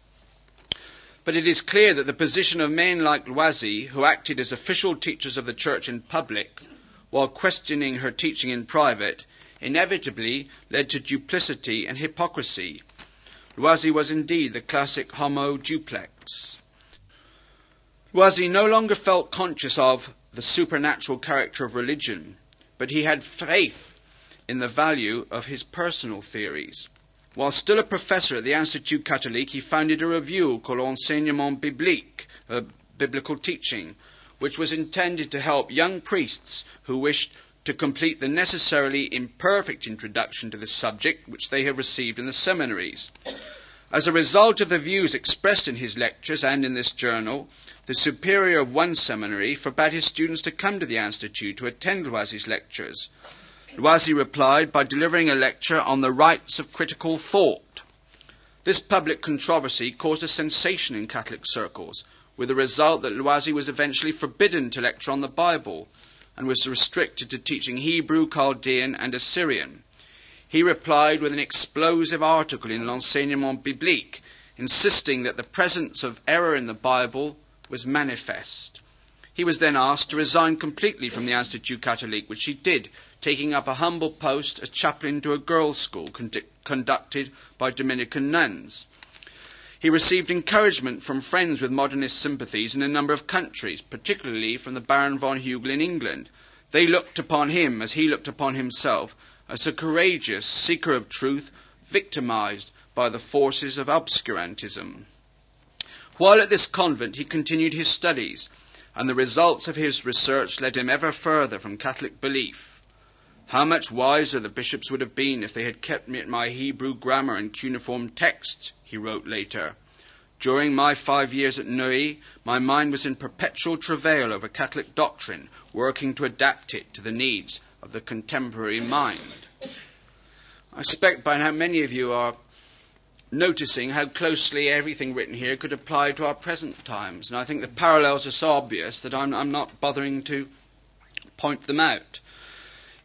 But it is clear that the position of men like Loisy, who acted as official teachers of the church in public, while questioning her teaching in private, inevitably led to duplicity and hypocrisy. Loisy was indeed the classic homo duplex. Loisy no longer felt conscious of the supernatural character of religion, but he had faith in the value of his personal theories. While still a professor at the Institut Catholique, he founded a review called Enseignement Biblique, a biblical teaching, which was intended to help young priests who wished to complete the necessarily imperfect introduction to this subject which they have received in the seminaries. As a result of the views expressed in his lectures and in this journal, the superior of one seminary forbade his students to come to the Institute to attend Loisy's lectures. Loisy replied by delivering a lecture on the rights of critical thought. This public controversy caused a sensation in Catholic circles, with the result that Loisy was eventually forbidden to lecture on the Bible and was restricted to teaching Hebrew, Chaldean, and Assyrian. He replied with an explosive article in L'Enseignement Biblique, insisting that the presence of error in the Bible was manifest. He was then asked to resign completely from the Institut Catholique, which he did, taking up a humble post as chaplain to a girls' school conducted by Dominican nuns. He received encouragement from friends with modernist sympathies in a number of countries, particularly from the Baron von Hugel in England. They looked upon him, as he looked upon himself, as a courageous seeker of truth, victimized by the forces of obscurantism. While at this convent, he continued his studies, and the results of his research led him ever further from Catholic belief. How much wiser the bishops would have been if they had kept me at my Hebrew grammar and cuneiform texts, he wrote later. During my five years at Neuilly, my mind was in perpetual travail over Catholic doctrine, working to adapt it to the needs of the contemporary mind. I suspect by now many of you are noticing how closely everything written here could apply to our present times, and I think the parallels are so obvious that I'm, I'm not bothering to point them out.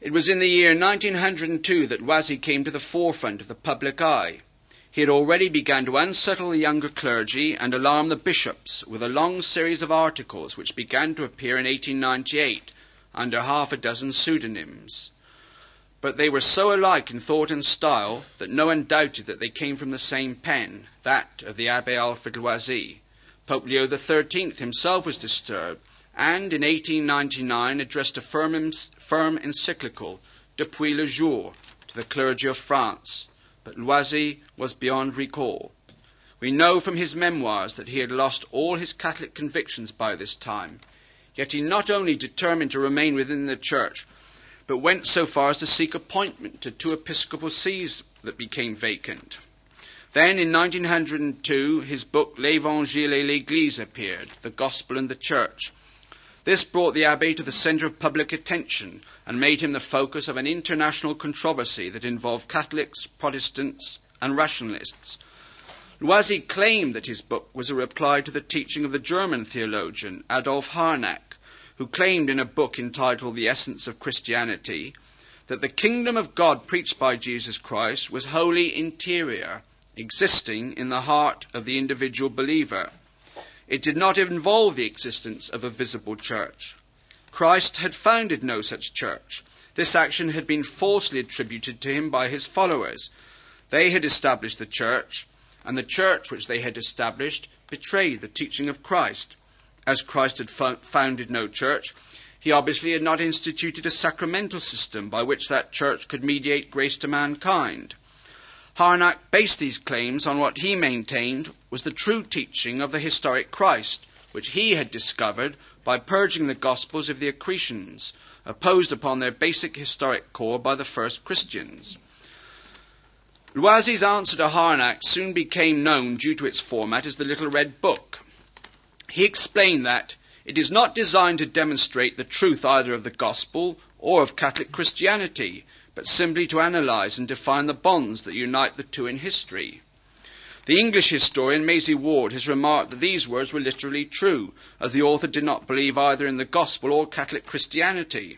It was in the year 1902 that Loisy came to the forefront of the public eye. He had already begun to unsettle the younger clergy and alarm the bishops with a long series of articles which began to appear in 1898 under half a dozen pseudonyms. But they were so alike in thought and style that no one doubted that they came from the same pen, that of the Abbe Alfred Loisy. Pope Leo XIII himself was disturbed, and in 1899 addressed a firm, firm encyclical, Depuis le jour, to the clergy of France. But Loisy was beyond recall. We know from his memoirs that he had lost all his Catholic convictions by this time Yet he not only determined to remain within the church, but went so far as to seek appointment to two episcopal sees that became vacant. Then in 1902, his book L'Évangile et l'Église appeared, The Gospel and the Church. This brought the Abbé to the center of public attention and made him the focus of an international controversy that involved Catholics, Protestants, and rationalists. Loisy claimed that his book was a reply to the teaching of the German theologian Adolf Harnack, who claimed in a book entitled The Essence of Christianity that the kingdom of God preached by Jesus Christ was wholly interior, existing in the heart of the individual believer. It did not involve the existence of a visible church. Christ had founded no such church. This action had been falsely attributed to him by his followers. They had established the church, and the church which they had established betrayed the teaching of Christ as Christ had founded no church, he obviously had not instituted a sacramental system by which that church could mediate grace to mankind. Harnack based these claims on what he maintained was the true teaching of the historic Christ, which he had discovered by purging the Gospels of the accretions, opposed upon their basic historic core by the first Christians. Loisy's answer to Harnack soon became known due to its format as the Little Red Book, he explained that it is not designed to demonstrate the truth either of the gospel or of Catholic Christianity, but simply to analyze and define the bonds that unite the two in history. The English historian Maisie Ward has remarked that these words were literally true, as the author did not believe either in the gospel or Catholic Christianity.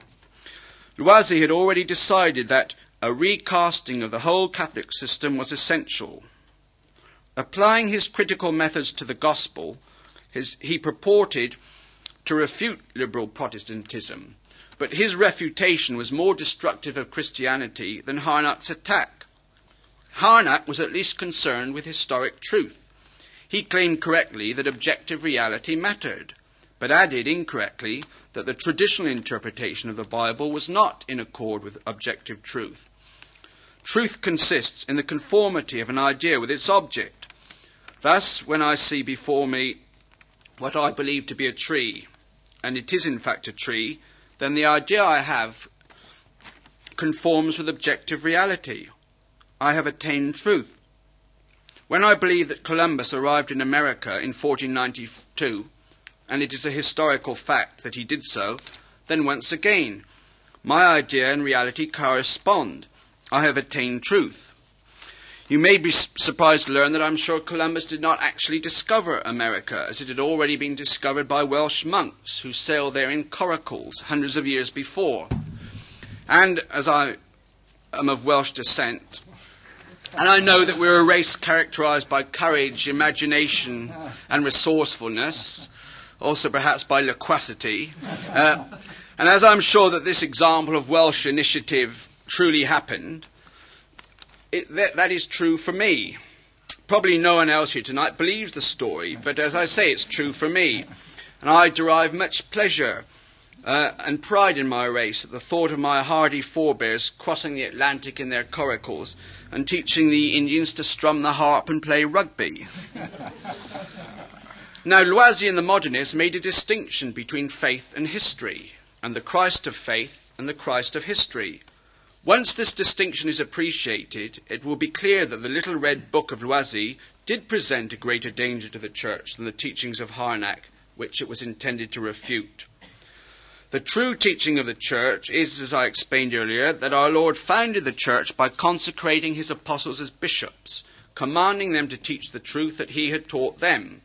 Loisy had already decided that a recasting of the whole Catholic system was essential. Applying his critical methods to the gospel, his, he purported to refute liberal Protestantism, but his refutation was more destructive of Christianity than Harnack's attack. Harnack was at least concerned with historic truth. He claimed correctly that objective reality mattered, but added incorrectly that the traditional interpretation of the Bible was not in accord with objective truth. Truth consists in the conformity of an idea with its object. Thus, when I see before me what I believe to be a tree, and it is in fact a tree, then the idea I have conforms with objective reality. I have attained truth. When I believe that Columbus arrived in America in 1492, and it is a historical fact that he did so, then once again, my idea and reality correspond. I have attained truth. You may be surprised to learn that I'm sure Columbus did not actually discover America, as it had already been discovered by Welsh monks who sailed there in coracles hundreds of years before. And as I am of Welsh descent, and I know that we're a race characterized by courage, imagination, and resourcefulness, also perhaps by loquacity. Uh, and as I'm sure that this example of Welsh initiative truly happened, it, that, that is true for me. Probably no one else here tonight believes the story, but as I say, it's true for me. And I derive much pleasure uh, and pride in my race at the thought of my hardy forebears crossing the Atlantic in their coracles and teaching the Indians to strum the harp and play rugby. [LAUGHS] now, Loisy and the modernists made a distinction between faith and history, and the Christ of faith and the Christ of history. Once this distinction is appreciated, it will be clear that the little red book of Loisy did present a greater danger to the church than the teachings of Harnack, which it was intended to refute. The true teaching of the church is, as I explained earlier, that our Lord founded the church by consecrating his apostles as bishops, commanding them to teach the truth that he had taught them.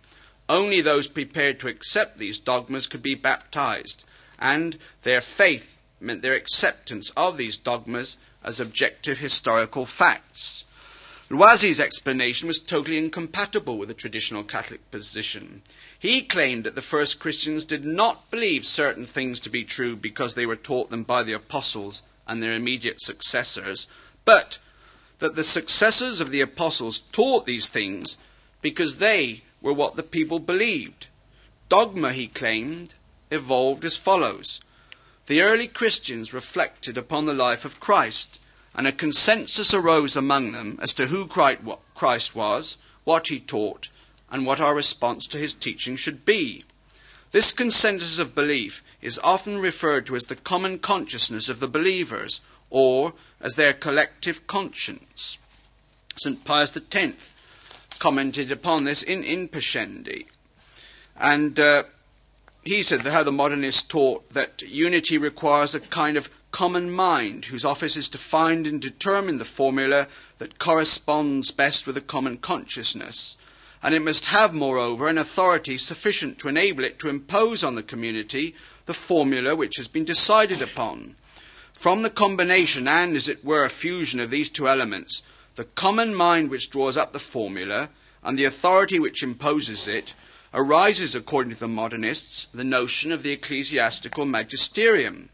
Only those prepared to accept these dogmas could be baptized, and their faith meant their acceptance of these dogmas as objective historical facts. Loisy's explanation was totally incompatible with the traditional Catholic position. He claimed that the first Christians did not believe certain things to be true because they were taught them by the apostles and their immediate successors, but that the successors of the apostles taught these things because they were what the people believed. Dogma, he claimed, evolved as follows the early Christians reflected upon the life of Christ, and a consensus arose among them as to who Christ was, what he taught, and what our response to his teaching should be. This consensus of belief is often referred to as the common consciousness of the believers, or as their collective conscience. St. Pius X commented upon this in, in Pascendi. And uh, he said that how the modernists taught that unity requires a kind of common mind whose office is to find and determine the formula that corresponds best with a common consciousness. And it must have, moreover, an authority sufficient to enable it to impose on the community the formula which has been decided upon. From the combination and, as it were, a fusion of these two elements, the common mind which draws up the formula and the authority which imposes it arises, according to the modernists, the notion of the ecclesiastical magisterium.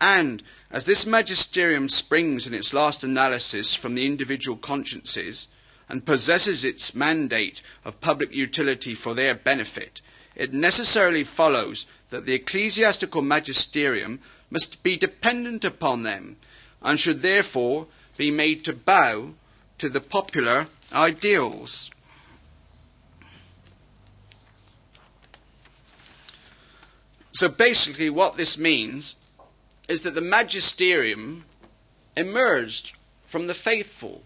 And as this magisterium springs in its last analysis from the individual consciences and possesses its mandate of public utility for their benefit, it necessarily follows that the ecclesiastical magisterium must be dependent upon them and should therefore be made to bow to the popular ideals. So basically, what this means is that the magisterium emerged from the faithful.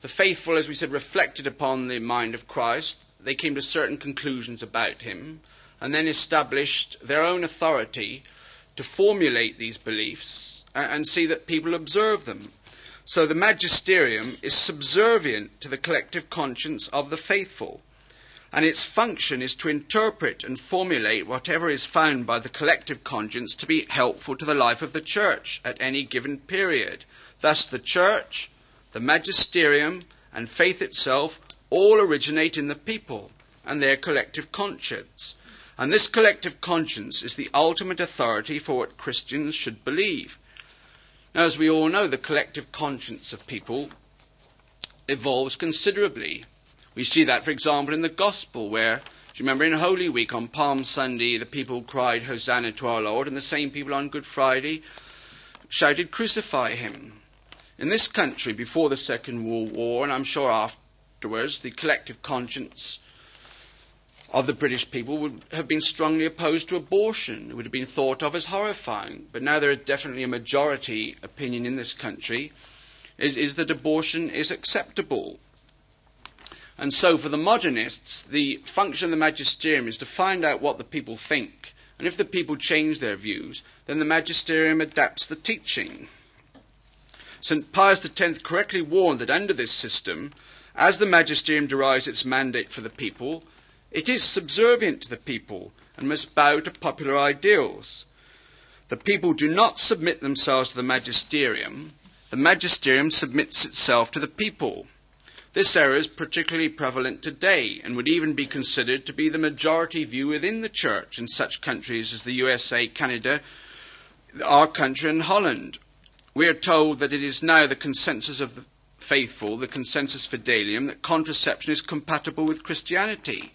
The faithful, as we said, reflected upon the mind of Christ. They came to certain conclusions about him and then established their own authority to formulate these beliefs and see that people observe them. So the magisterium is subservient to the collective conscience of the faithful and its function is to interpret and formulate whatever is found by the collective conscience to be helpful to the life of the church at any given period. Thus, the church, the magisterium, and faith itself all originate in the people and their collective conscience. And this collective conscience is the ultimate authority for what Christians should believe. Now, as we all know, the collective conscience of people evolves considerably we see that, for example, in the Gospel, where, do you remember, in Holy Week on Palm Sunday, the people cried, Hosanna to our Lord, and the same people on Good Friday shouted, Crucify him. In this country, before the Second World War, and I'm sure afterwards, the collective conscience of the British people would have been strongly opposed to abortion. It would have been thought of as horrifying. But now there is definitely a majority opinion in this country is, is that abortion is acceptable. And so, for the modernists, the function of the magisterium is to find out what the people think. And if the people change their views, then the magisterium adapts the teaching. St. Pius X correctly warned that under this system, as the magisterium derives its mandate for the people, it is subservient to the people and must bow to popular ideals. The people do not submit themselves to the magisterium, the magisterium submits itself to the people. This error is particularly prevalent today and would even be considered to be the majority view within the church in such countries as the USA, Canada, our country, and Holland. We are told that it is now the consensus of the faithful, the consensus fidelium, that contraception is compatible with Christianity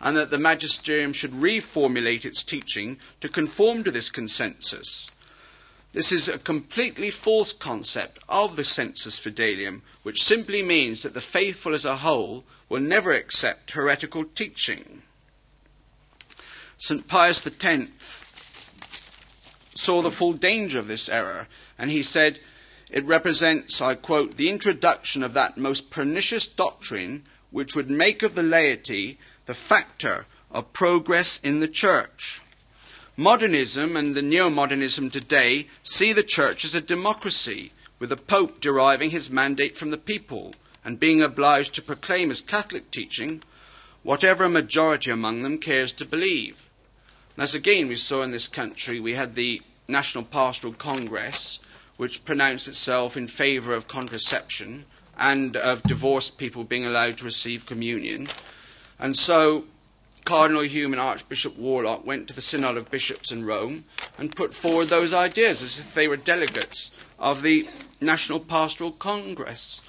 and that the magisterium should reformulate its teaching to conform to this consensus. This is a completely false concept of the sensus fidelium, which simply means that the faithful as a whole will never accept heretical teaching. St. Pius X saw the full danger of this error, and he said, It represents, I quote, the introduction of that most pernicious doctrine which would make of the laity the factor of progress in the church. Modernism and the neo modernism today see the church as a democracy, with the Pope deriving his mandate from the people and being obliged to proclaim as Catholic teaching whatever a majority among them cares to believe. As again we saw in this country, we had the National Pastoral Congress, which pronounced itself in favour of contraception and of divorced people being allowed to receive communion. And so Cardinal Hume and Archbishop Worlock went to the Synod of Bishops in Rome and put forward those ideas as if they were delegates of the National Pastoral Congress.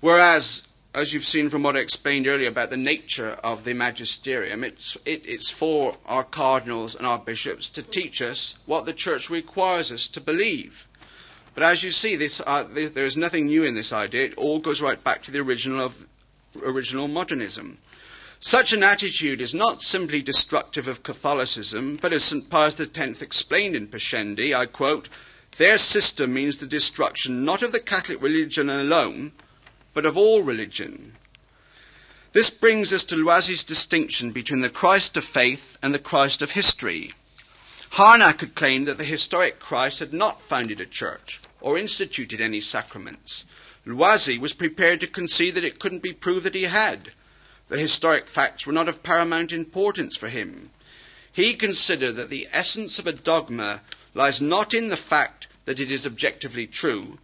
Whereas, as you've seen from what I explained earlier about the nature of the magisterium, it's, it, it's for our cardinals and our bishops to teach us what the church requires us to believe. But as you see, this, uh, this, there is nothing new in this idea. It all goes right back to the original of original modernism. Such an attitude is not simply destructive of Catholicism, but as St. Pius X explained in Pascendi, I quote, their system means the destruction not of the Catholic religion alone, but of all religion. This brings us to Loisy's distinction between the Christ of faith and the Christ of history. Harnack had claimed that the historic Christ had not founded a church or instituted any sacraments. Loisy was prepared to concede that it couldn't be proved that he had. The historic facts were not of paramount importance for him. He considered that the essence of a dogma lies not in the fact that it is objectively true,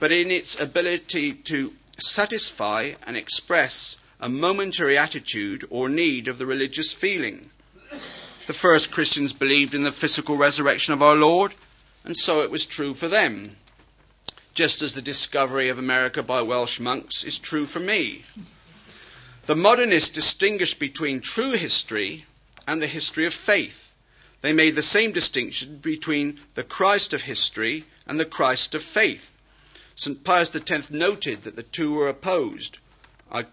but in its ability to satisfy and express a momentary attitude or need of the religious feeling. The first Christians believed in the physical resurrection of our Lord, and so it was true for them, just as the discovery of America by Welsh monks is true for me. The modernists distinguished between true history and the history of faith. They made the same distinction between the Christ of history and the Christ of faith. St. Pius X noted that the two were opposed. I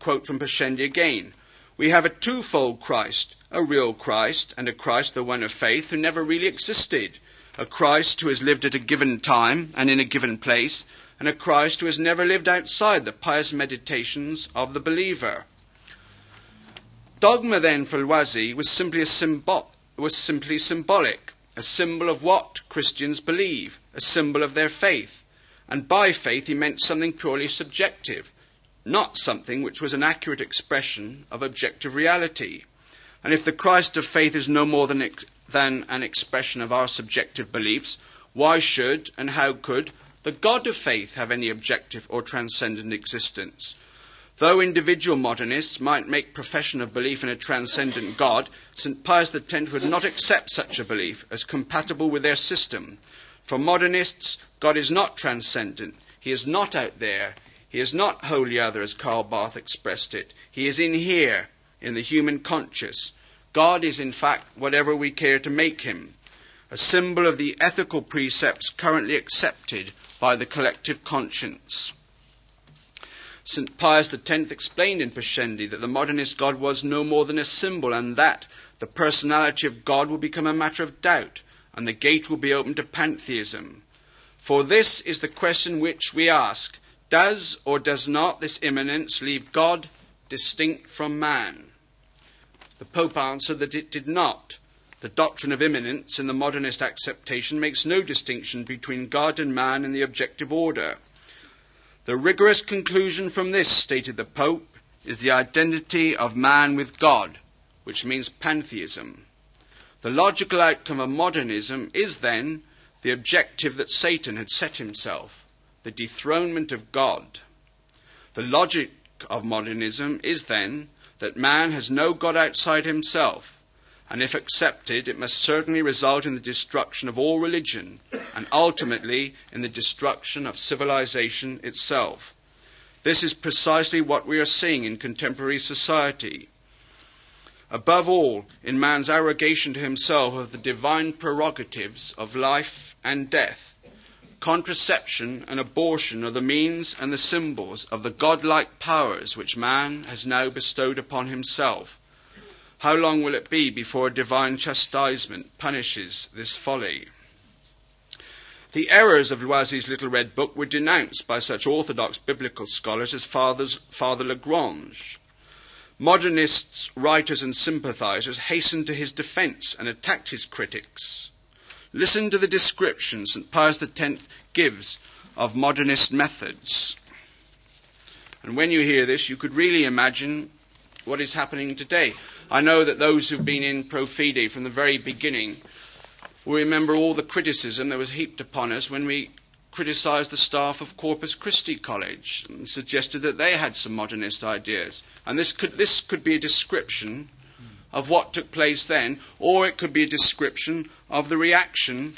quote from Pascendi again. We have a twofold Christ, a real Christ, and a Christ, the one of faith, who never really existed. A Christ who has lived at a given time and in a given place, and a Christ who has never lived outside the pious meditations of the believer. Dogma then for Loisy was simply a symbol, was simply symbolic, a symbol of what Christians believe, a symbol of their faith. And by faith he meant something purely subjective, not something which was an accurate expression of objective reality. And if the Christ of faith is no more than, than an expression of our subjective beliefs, why should and how could the God of faith have any objective or transcendent existence? Though individual modernists might make profession of belief in a transcendent God, St. Pius X would not accept such a belief as compatible with their system. For modernists, God is not transcendent. He is not out there. He is not wholly other, as Karl Barth expressed it. He is in here, in the human conscious. God is, in fact, whatever we care to make him, a symbol of the ethical precepts currently accepted by the collective conscience. St. Pius X explained in Pascendi that the modernist God was no more than a symbol and that the personality of God will become a matter of doubt and the gate will be open to pantheism. For this is the question which we ask Does or does not this immanence leave God distinct from man? The Pope answered that it did not, The doctrine of immanence in the modernist acceptation makes no distinction between God and man in the objective order. The rigorous conclusion from this, stated the Pope, is the identity of man with God, which means pantheism. The logical outcome of modernism is then the objective that Satan had set himself the dethronement of God. The logic of modernism is then that man has no God outside himself, and if accepted, it must certainly result in the destruction of all religion, and ultimately in the destruction of civilization itself. This is precisely what we are seeing in contemporary society. Above all, in man's arrogation to himself of the divine prerogatives of life and death, contraception and abortion are the means and the symbols of the godlike powers which man has now bestowed upon himself. How long will it be before divine chastisement punishes this folly? The errors of Loisy's Little Red Book were denounced by such orthodox biblical scholars as Fathers, Father Lagrange. Modernists, writers, and sympathizers hastened to his defense and attacked his critics. Listen to the description St. Pius X gives of modernist methods. And when you hear this, you could really imagine what is happening today. I know that those who've been in Pro Fide from the very beginning will remember all the criticism that was heaped upon us when we criticised the staff of Corpus Christi College and suggested that they had some modernist ideas. And this could, this could be a description of what took place then, or it could be a description of the reaction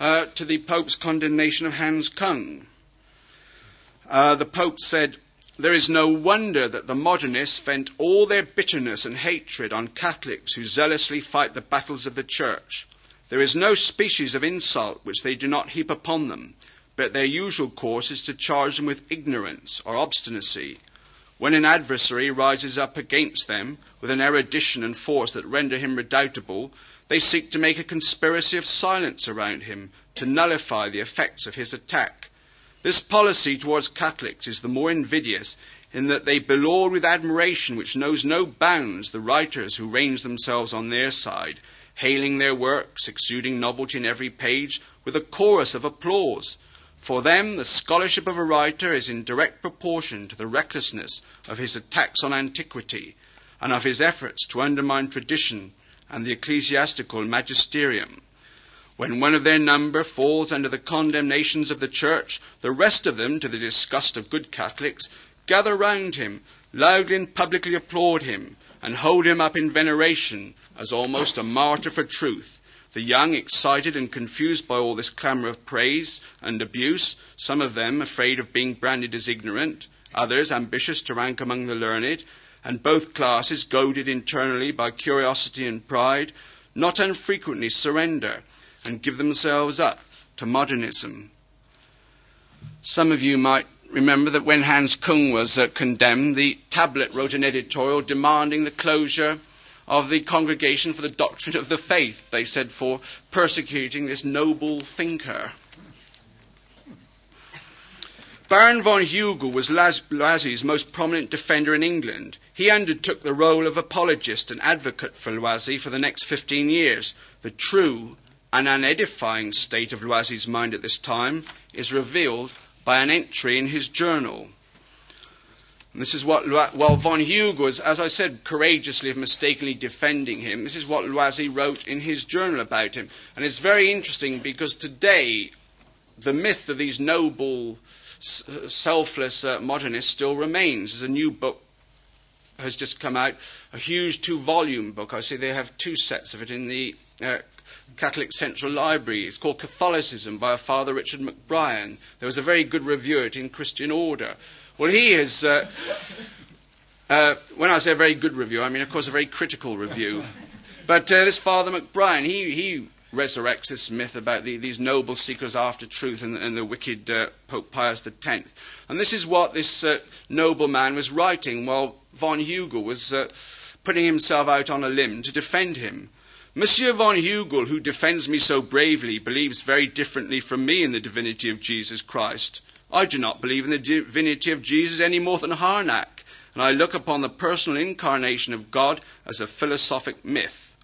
uh, to the Pope's condemnation of Hans Kung. Uh, the Pope said, There is no wonder that the modernists vent all their bitterness and hatred on Catholics who zealously fight the battles of the Church. There is no species of insult which they do not heap upon them, but their usual course is to charge them with ignorance or obstinacy when an adversary rises up against them with an erudition and force that render him redoubtable, they seek to make a conspiracy of silence around him to nullify the effects of his attack. This policy towards Catholics is the more invidious in that they belaud with admiration which knows no bounds the writers who range themselves on their side, hailing their works, exuding novelty in every page, with a chorus of applause. For them, the scholarship of a writer is in direct proportion to the recklessness of his attacks on antiquity and of his efforts to undermine tradition and the ecclesiastical magisterium. When one of their number falls under the condemnations of the church, the rest of them, to the disgust of good Catholics, gather round him, loudly and publicly applaud him, and hold him up in veneration as almost a martyr for truth. The young, excited and confused by all this clamour of praise and abuse, some of them afraid of being branded as ignorant, others ambitious to rank among the learned, and both classes, goaded internally by curiosity and pride, not unfrequently surrender and give themselves up to modernism. Some of you might remember that when Hans Kung was uh, condemned, the tablet wrote an editorial demanding the closure of the Congregation for the Doctrine of the Faith, they said, for persecuting this noble thinker. Baron von Hugel was Loisy's most prominent defender in England. He undertook the role of apologist and advocate for Loisy for the next 15 years. The true and unedifying state of Loisy's mind at this time is revealed by an entry in his journal. And this is what, while von Hugel was, as I said, courageously, and mistakenly defending him. This is what Loisy wrote in his journal about him. And it's very interesting because today the myth of these noble, selfless uh, modernists still remains. There's a new book has just come out, a huge two-volume book. I see they have two sets of it in the uh, Catholic Central Library. It's called Catholicism by Father Richard McBrien. There was a very good review of it in Christian Order. Well, he is. Uh, uh, when I say a very good review, I mean, of course, a very critical review. But uh, this Father McBrien, he, he resurrects this myth about the, these noble seekers after truth and, and the wicked uh, Pope Pius X. And this is what this uh, noble man was writing while von Hugel was uh, putting himself out on a limb to defend him. Monsieur von Hugel, who defends me so bravely, believes very differently from me in the divinity of Jesus Christ. I do not believe in the divinity of Jesus any more than Harnack, and I look upon the personal incarnation of God as a philosophic myth.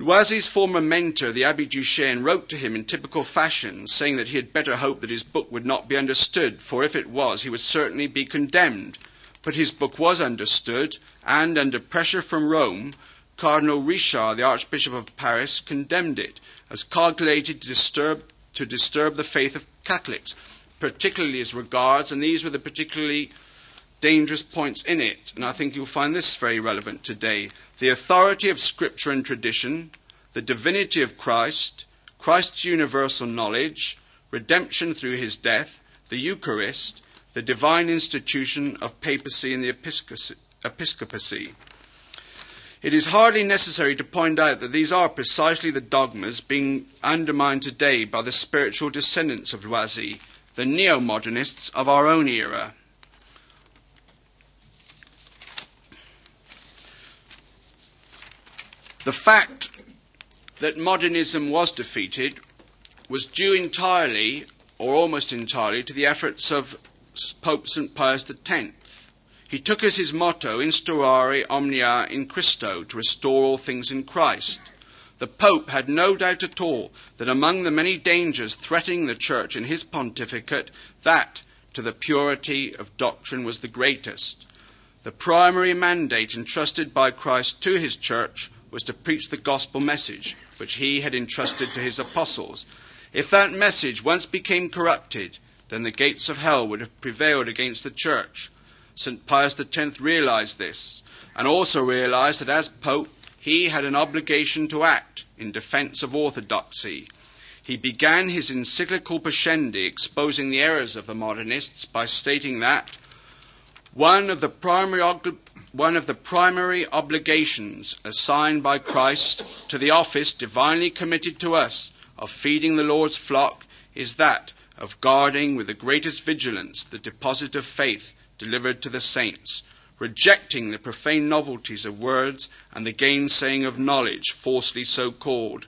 Loisy's former mentor, the Abbé Duchesne, wrote to him in typical fashion, saying that he had better hope that his book would not be understood, for if it was, he would certainly be condemned. But his book was understood, and under pressure from Rome, Cardinal Richard, the Archbishop of Paris, condemned it as calculated to disturb, to disturb the faith of Catholics, particularly as regards, and these were the particularly dangerous points in it, and I think you'll find this very relevant today. The authority of Scripture and tradition, the divinity of Christ, Christ's universal knowledge, redemption through his death, the Eucharist, the divine institution of papacy and the episcopacy. It is hardly necessary to point out that these are precisely the dogmas being undermined today by the spiritual descendants of Loisy, the neo modernists of our own era. The fact that modernism was defeated was due entirely, or almost entirely, to the efforts of Pope St. Pius X. He took as his motto, Instaurare omnia in Christo, to restore all things in Christ. The Pope had no doubt at all that among the many dangers threatening the Church in his pontificate, that to the purity of doctrine was the greatest. The primary mandate entrusted by Christ to his Church was to preach the gospel message, which he had entrusted to his apostles. If that message once became corrupted, then the gates of hell would have prevailed against the church. St. Pius X realized this, and also realized that as Pope, he had an obligation to act in defense of orthodoxy. He began his encyclical Pascendi exposing the errors of the modernists by stating that one of the primary one of the primary obligations assigned by Christ to the office divinely committed to us of feeding the Lord's flock is that of guarding with the greatest vigilance the deposit of faith delivered to the saints, rejecting the profane novelties of words and the gainsaying of knowledge falsely so called.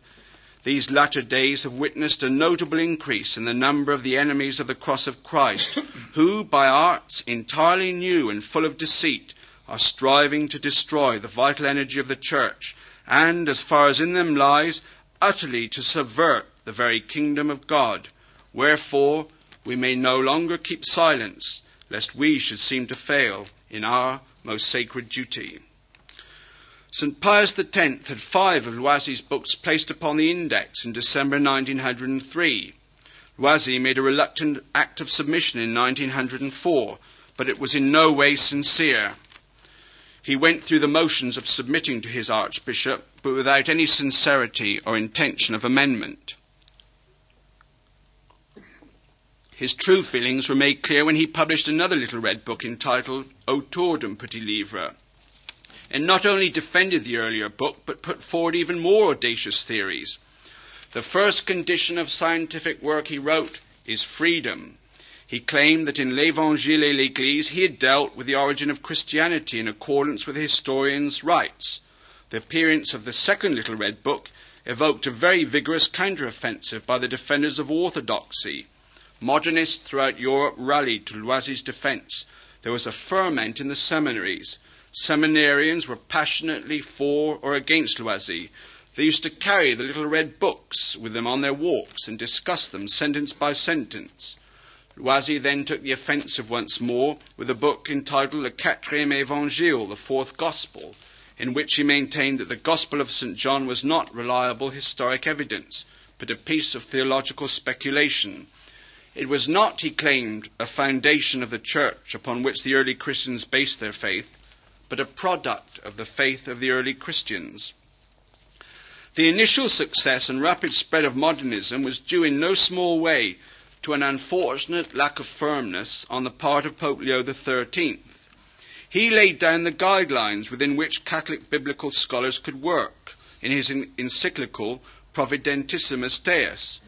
These latter days have witnessed a notable increase in the number of the enemies of the cross of Christ, [COUGHS] who, by arts entirely new and full of deceit, are striving to destroy the vital energy of the church, and, as far as in them lies, utterly to subvert the very kingdom of God. Wherefore, we may no longer keep silence, lest we should seem to fail in our most sacred duty. St. Pius X had five of Loisy's books placed upon the index in December 1903. Loisy made a reluctant act of submission in 1904, but it was in no way sincere. He went through the motions of submitting to his archbishop, but without any sincerity or intention of amendment. His true feelings were made clear when he published another little red book entitled Autour d'un petit livre, and not only defended the earlier book, but put forward even more audacious theories. The first condition of scientific work, he wrote, is freedom. He claimed that in L'Évangile et l'Église he had dealt with the origin of Christianity in accordance with historian's rights. The appearance of the second Little Red Book evoked a very vigorous counter-offensive by the defenders of orthodoxy. Modernists throughout Europe rallied to Loisy's defense. There was a ferment in the seminaries. Seminarians were passionately for or against Loisy. They used to carry the little red books with them on their walks and discuss them sentence by sentence. Loisy then took the offensive once more with a book entitled Le Quatrième Évangile, the Fourth Gospel, in which he maintained that the Gospel of St. John was not reliable historic evidence, but a piece of theological speculation. It was not, he claimed, a foundation of the church upon which the early Christians based their faith, but a product of the faith of the early Christians. The initial success and rapid spread of modernism was due in no small way to an unfortunate lack of firmness on the part of Pope Leo XIII. He laid down the guidelines within which Catholic biblical scholars could work in his encyclical Providentissimus Deus,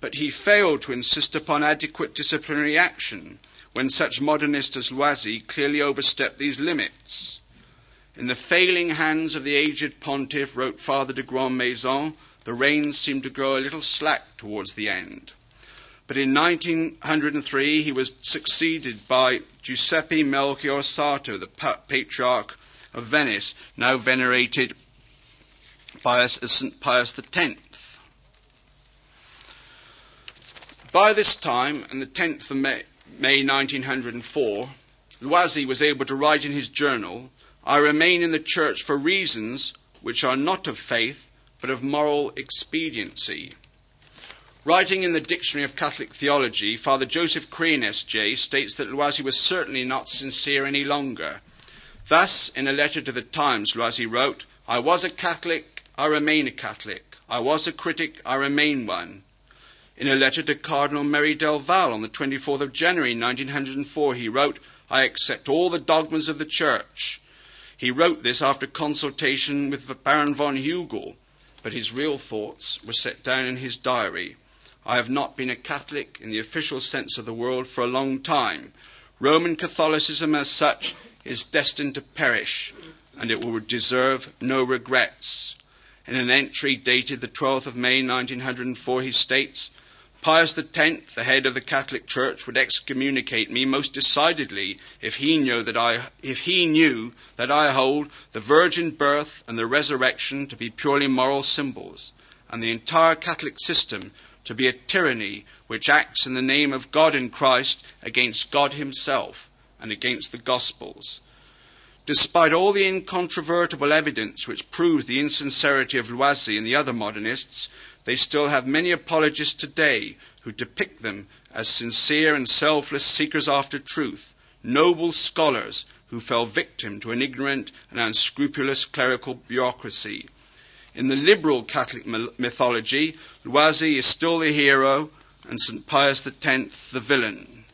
but he failed to insist upon adequate disciplinary action when such modernists as Loisy clearly overstepped these limits. In the failing hands of the aged pontiff, wrote Father de Grandmaison, the reins seemed to grow a little slack towards the end. But in 1903 he was succeeded by Giuseppe Melchior Sarto, the patriarch of Venice, now venerated Pius uh, as St. Pius X. By this time, on the 10th of May, May 1904, Loisy was able to write in his journal, I remain in the church for reasons which are not of faith, but of moral expediency. Writing in the Dictionary of Catholic Theology, Father Joseph Crehan, S.J., states that Loisy was certainly not sincere any longer. Thus, in a letter to the Times, Loisy wrote, I was a Catholic, I remain a Catholic. I was a critic, I remain one. In a letter to Cardinal Merry del Val on the 24th of January 1904, he wrote, I accept all the dogmas of the Church. He wrote this after consultation with Baron von Hugel, but his real thoughts were set down in his diary. I have not been a Catholic in the official sense of the word for a long time. Roman Catholicism as such is destined to perish, and it will deserve no regrets. In an entry dated the 12th of May 1904, he states, Pius X, the head of the Catholic Church, would excommunicate me most decidedly if he knew that I, if he knew that I hold the virgin birth and the resurrection to be purely moral symbols, and the entire Catholic system to be a tyranny which acts in the name of God in Christ against God Himself and against the Gospels. Despite all the incontrovertible evidence which proves the insincerity of Loisy and the other modernists, they still have many apologists today who depict them as sincere and selfless seekers after truth, noble scholars who fell victim to an ignorant and unscrupulous clerical bureaucracy. In the liberal Catholic mythology, Loisy is still the hero and St. Pius X the villain.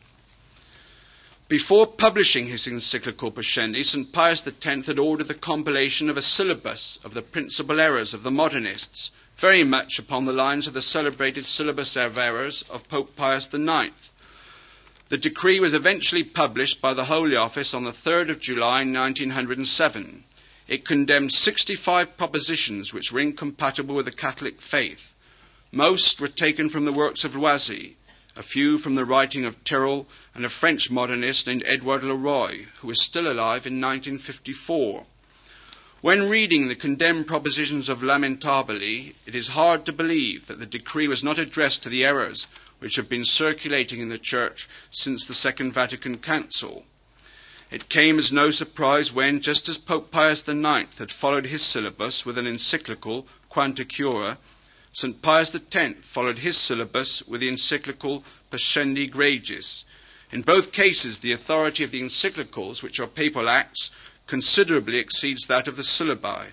Before publishing his encyclical Pascendi, St. Pius X had ordered the compilation of a syllabus of the principal errors of the modernists very much upon the lines of the celebrated Syllabus Errors of Pope Pius IX. The decree was eventually published by the Holy Office on the 3rd of July 1907. It condemned 65 propositions which were incompatible with the Catholic faith. Most were taken from the works of Loisy, a few from the writing of Tyrrell and a French modernist named Edouard Le Roy, who was still alive in 1954. When reading the condemned propositions of Lamentabili, it is hard to believe that the decree was not addressed to the errors which have been circulating in the Church since the Second Vatican Council. It came as no surprise when, just as Pope Pius IX had followed his syllabus with an encyclical, Quanta Cura, St. Pius X followed his syllabus with the encyclical Pascendi Gregis. In both cases, the authority of the encyclicals, which are papal acts, considerably exceeds that of the syllabi.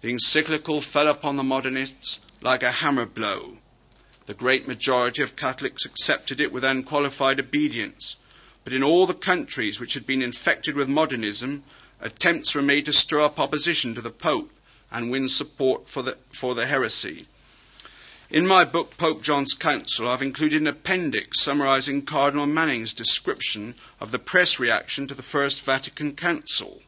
The encyclical fell upon the modernists like a hammer blow. The great majority of Catholics accepted it with unqualified obedience. But in all the countries which had been infected with modernism, attempts were made to stir up opposition to the Pope and win support for the, for the heresy. In my book, Pope John's Council, I've included an appendix summarizing Cardinal Manning's description of the press reaction to the First Vatican Council.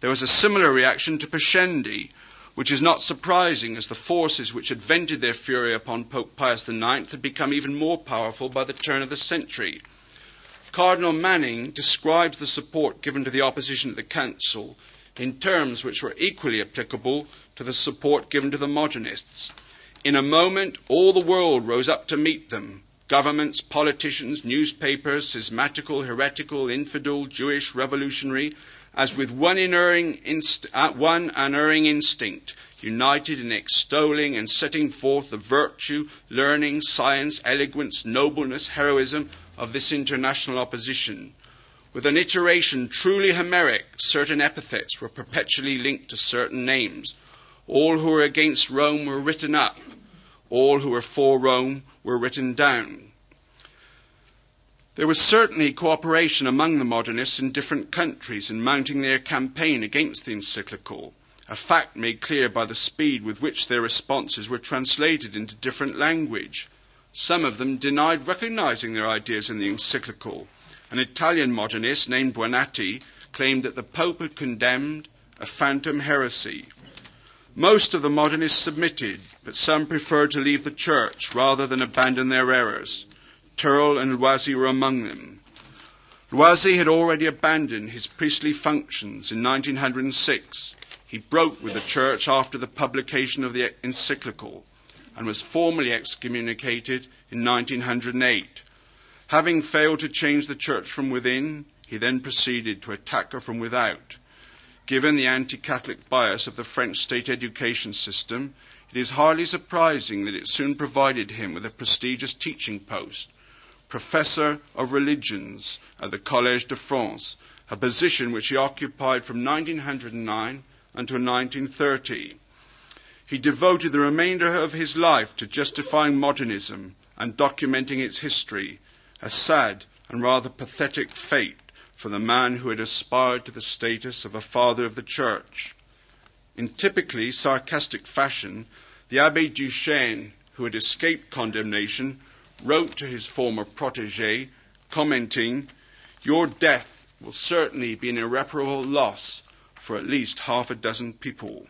There was a similar reaction to Pascendi, which is not surprising as the forces which had vented their fury upon Pope Pius IX had become even more powerful by the turn of the century. Cardinal Manning describes the support given to the opposition at the Council in terms which were equally applicable to the support given to the modernists. In a moment, all the world rose up to meet them governments, politicians, newspapers, schismatical, heretical, infidel, Jewish, revolutionary, as with one, unerring inst- uh, one unerring instinct, united in extolling and setting forth the virtue, learning, science, eloquence, nobleness, heroism of this international opposition. With an iteration truly Homeric, certain epithets were perpetually linked to certain names. All who were against Rome were written up, all who were for Rome were written down. There was certainly cooperation among the modernists in different countries in mounting their campaign against the encyclical, a fact made clear by the speed with which their responses were translated into different language. Some of them denied recognizing their ideas in the encyclical. An Italian modernist named Buonaiuti claimed that the Pope had condemned a phantom heresy, most of the modernists submitted, but some preferred to leave the church rather than abandon their errors. Tyrrell and Loisy were among them. Loisy had already abandoned his priestly functions in 1906. he broke with the church after the publication of the encyclical and was formally excommunicated in 1908. Having failed to change the church from within, he then proceeded to attack her from without. Given the anti Catholic bias of the French state education system, it is hardly surprising that it soon provided him with a prestigious teaching post, Professor of Religions at the Collège de France, a position which he occupied from 1909 until 1930. He devoted the remainder of his life to justifying modernism and documenting its history, a sad and rather pathetic fate for the man who had aspired to the status of a father of the church. In typically sarcastic fashion, the Abbe Duchesne, who had escaped condemnation, wrote to his former protege, commenting, Your death will certainly be an irreparable loss for at least half a dozen people.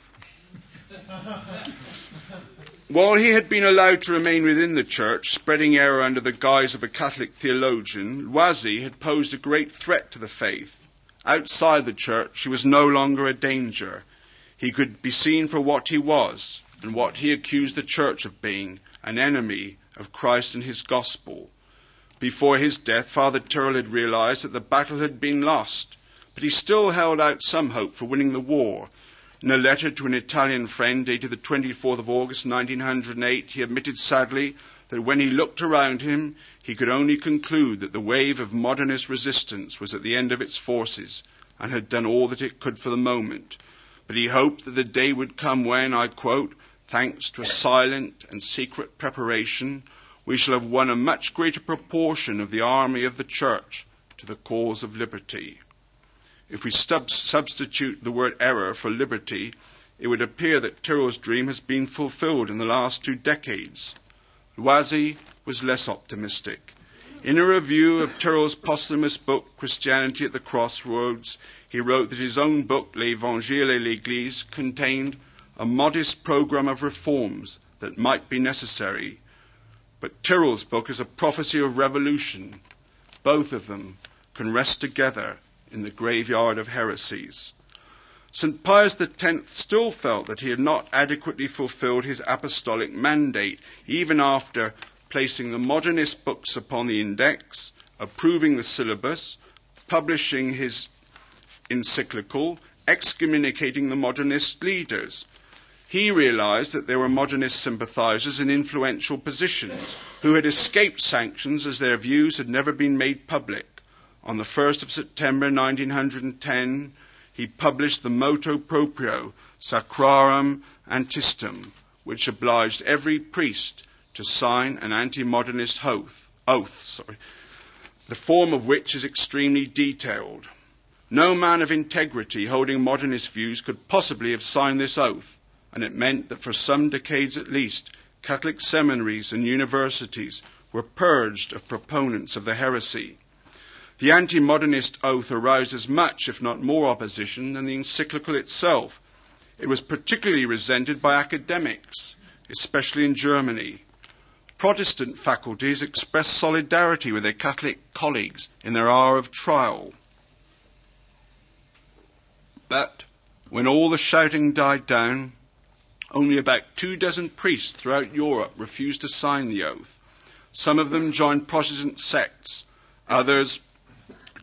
[LAUGHS] While he had been allowed to remain within the church, spreading error under the guise of a Catholic theologian, Loisy had posed a great threat to the faith. Outside the church, he was no longer a danger. He could be seen for what he was, and what he accused the church of being an enemy of Christ and his gospel. Before his death, Father Tyrrell had realized that the battle had been lost but he still held out some hope for winning the war. In a letter to an Italian friend dated the 24th of August 1908, he admitted sadly that when he looked around him, he could only conclude that the wave of modernist resistance was at the end of its forces and had done all that it could for the moment. But he hoped that the day would come when, I quote, thanks to a silent and secret preparation, we shall have won a much greater proportion of the army of the Church to the cause of liberty. If we stub- substitute the word error for liberty, it would appear that Tyrrell's dream has been fulfilled in the last two decades. Loisy was less optimistic. In a review of Tyrrell's posthumous book, Christianity at the Crossroads, he wrote that his own book, L'Évangile et l'Église, contained a modest program of reforms that might be necessary. But Tyrrell's book is a prophecy of revolution. Both of them can rest together in the graveyard of heresies. St. Pius X still felt that he had not adequately fulfilled his apostolic mandate, even after placing the modernist books upon the index, approving the syllabus, publishing his encyclical, excommunicating the modernist leaders. He realized that there were modernist sympathizers in influential positions who had escaped sanctions as their views had never been made public. On the 1st of September 1910, he published the motu proprio Sacrorum Antistitum, which obliged every priest to sign an anti-modernist oath, oath sorry, the form of which is extremely detailed. No man of integrity holding modernist views could possibly have signed this oath, and it meant that for some decades at least, Catholic seminaries and universities were purged of proponents of the heresy. The anti modernist oath aroused as much, if not more, opposition than the encyclical itself. It was particularly resented by academics, especially in Germany. Protestant faculties expressed solidarity with their Catholic colleagues in their hour of trial. But when all the shouting died down, only about two dozen priests throughout Europe refused to sign the oath. Some of them joined Protestant sects, others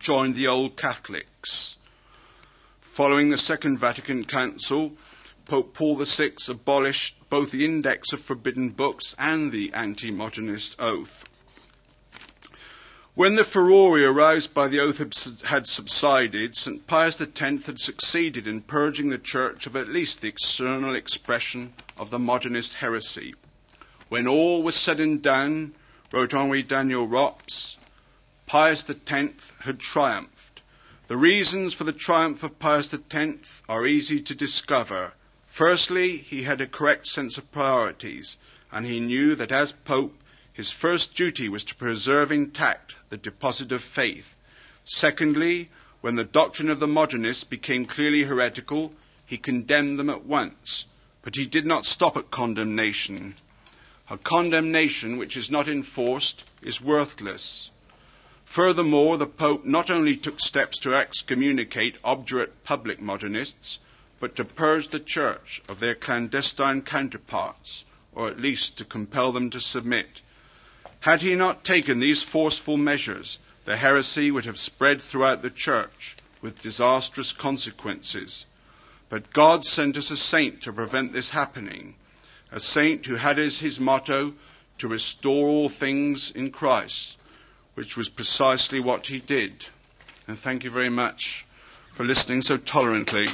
joined the Old Catholics. Following the Second Vatican Council, Pope Paul VI abolished both the Index of Forbidden Books and the anti modernist oath. When the furore aroused by the oath had subsided, St. Pius X had succeeded in purging the Church of at least the external expression of the modernist heresy. When all was said and done, wrote Henri Daniel Rops, Pius X had triumphed. The reasons for the triumph of Pius X are easy to discover. Firstly, he had a correct sense of priorities, and he knew that as Pope, his first duty was to preserve intact the deposit of faith. Secondly, when the doctrine of the modernists became clearly heretical, he condemned them at once. But he did not stop at condemnation. A condemnation which is not enforced is worthless. Furthermore, the Pope not only took steps to excommunicate obdurate public modernists, but to purge the church of their clandestine counterparts, or at least to compel them to submit. Had he not taken these forceful measures, the heresy would have spread throughout the church with disastrous consequences. But God sent us a saint to prevent this happening, a saint who had as his motto to restore all things in Christ, which was precisely what he did. And thank you very much for listening so tolerantly.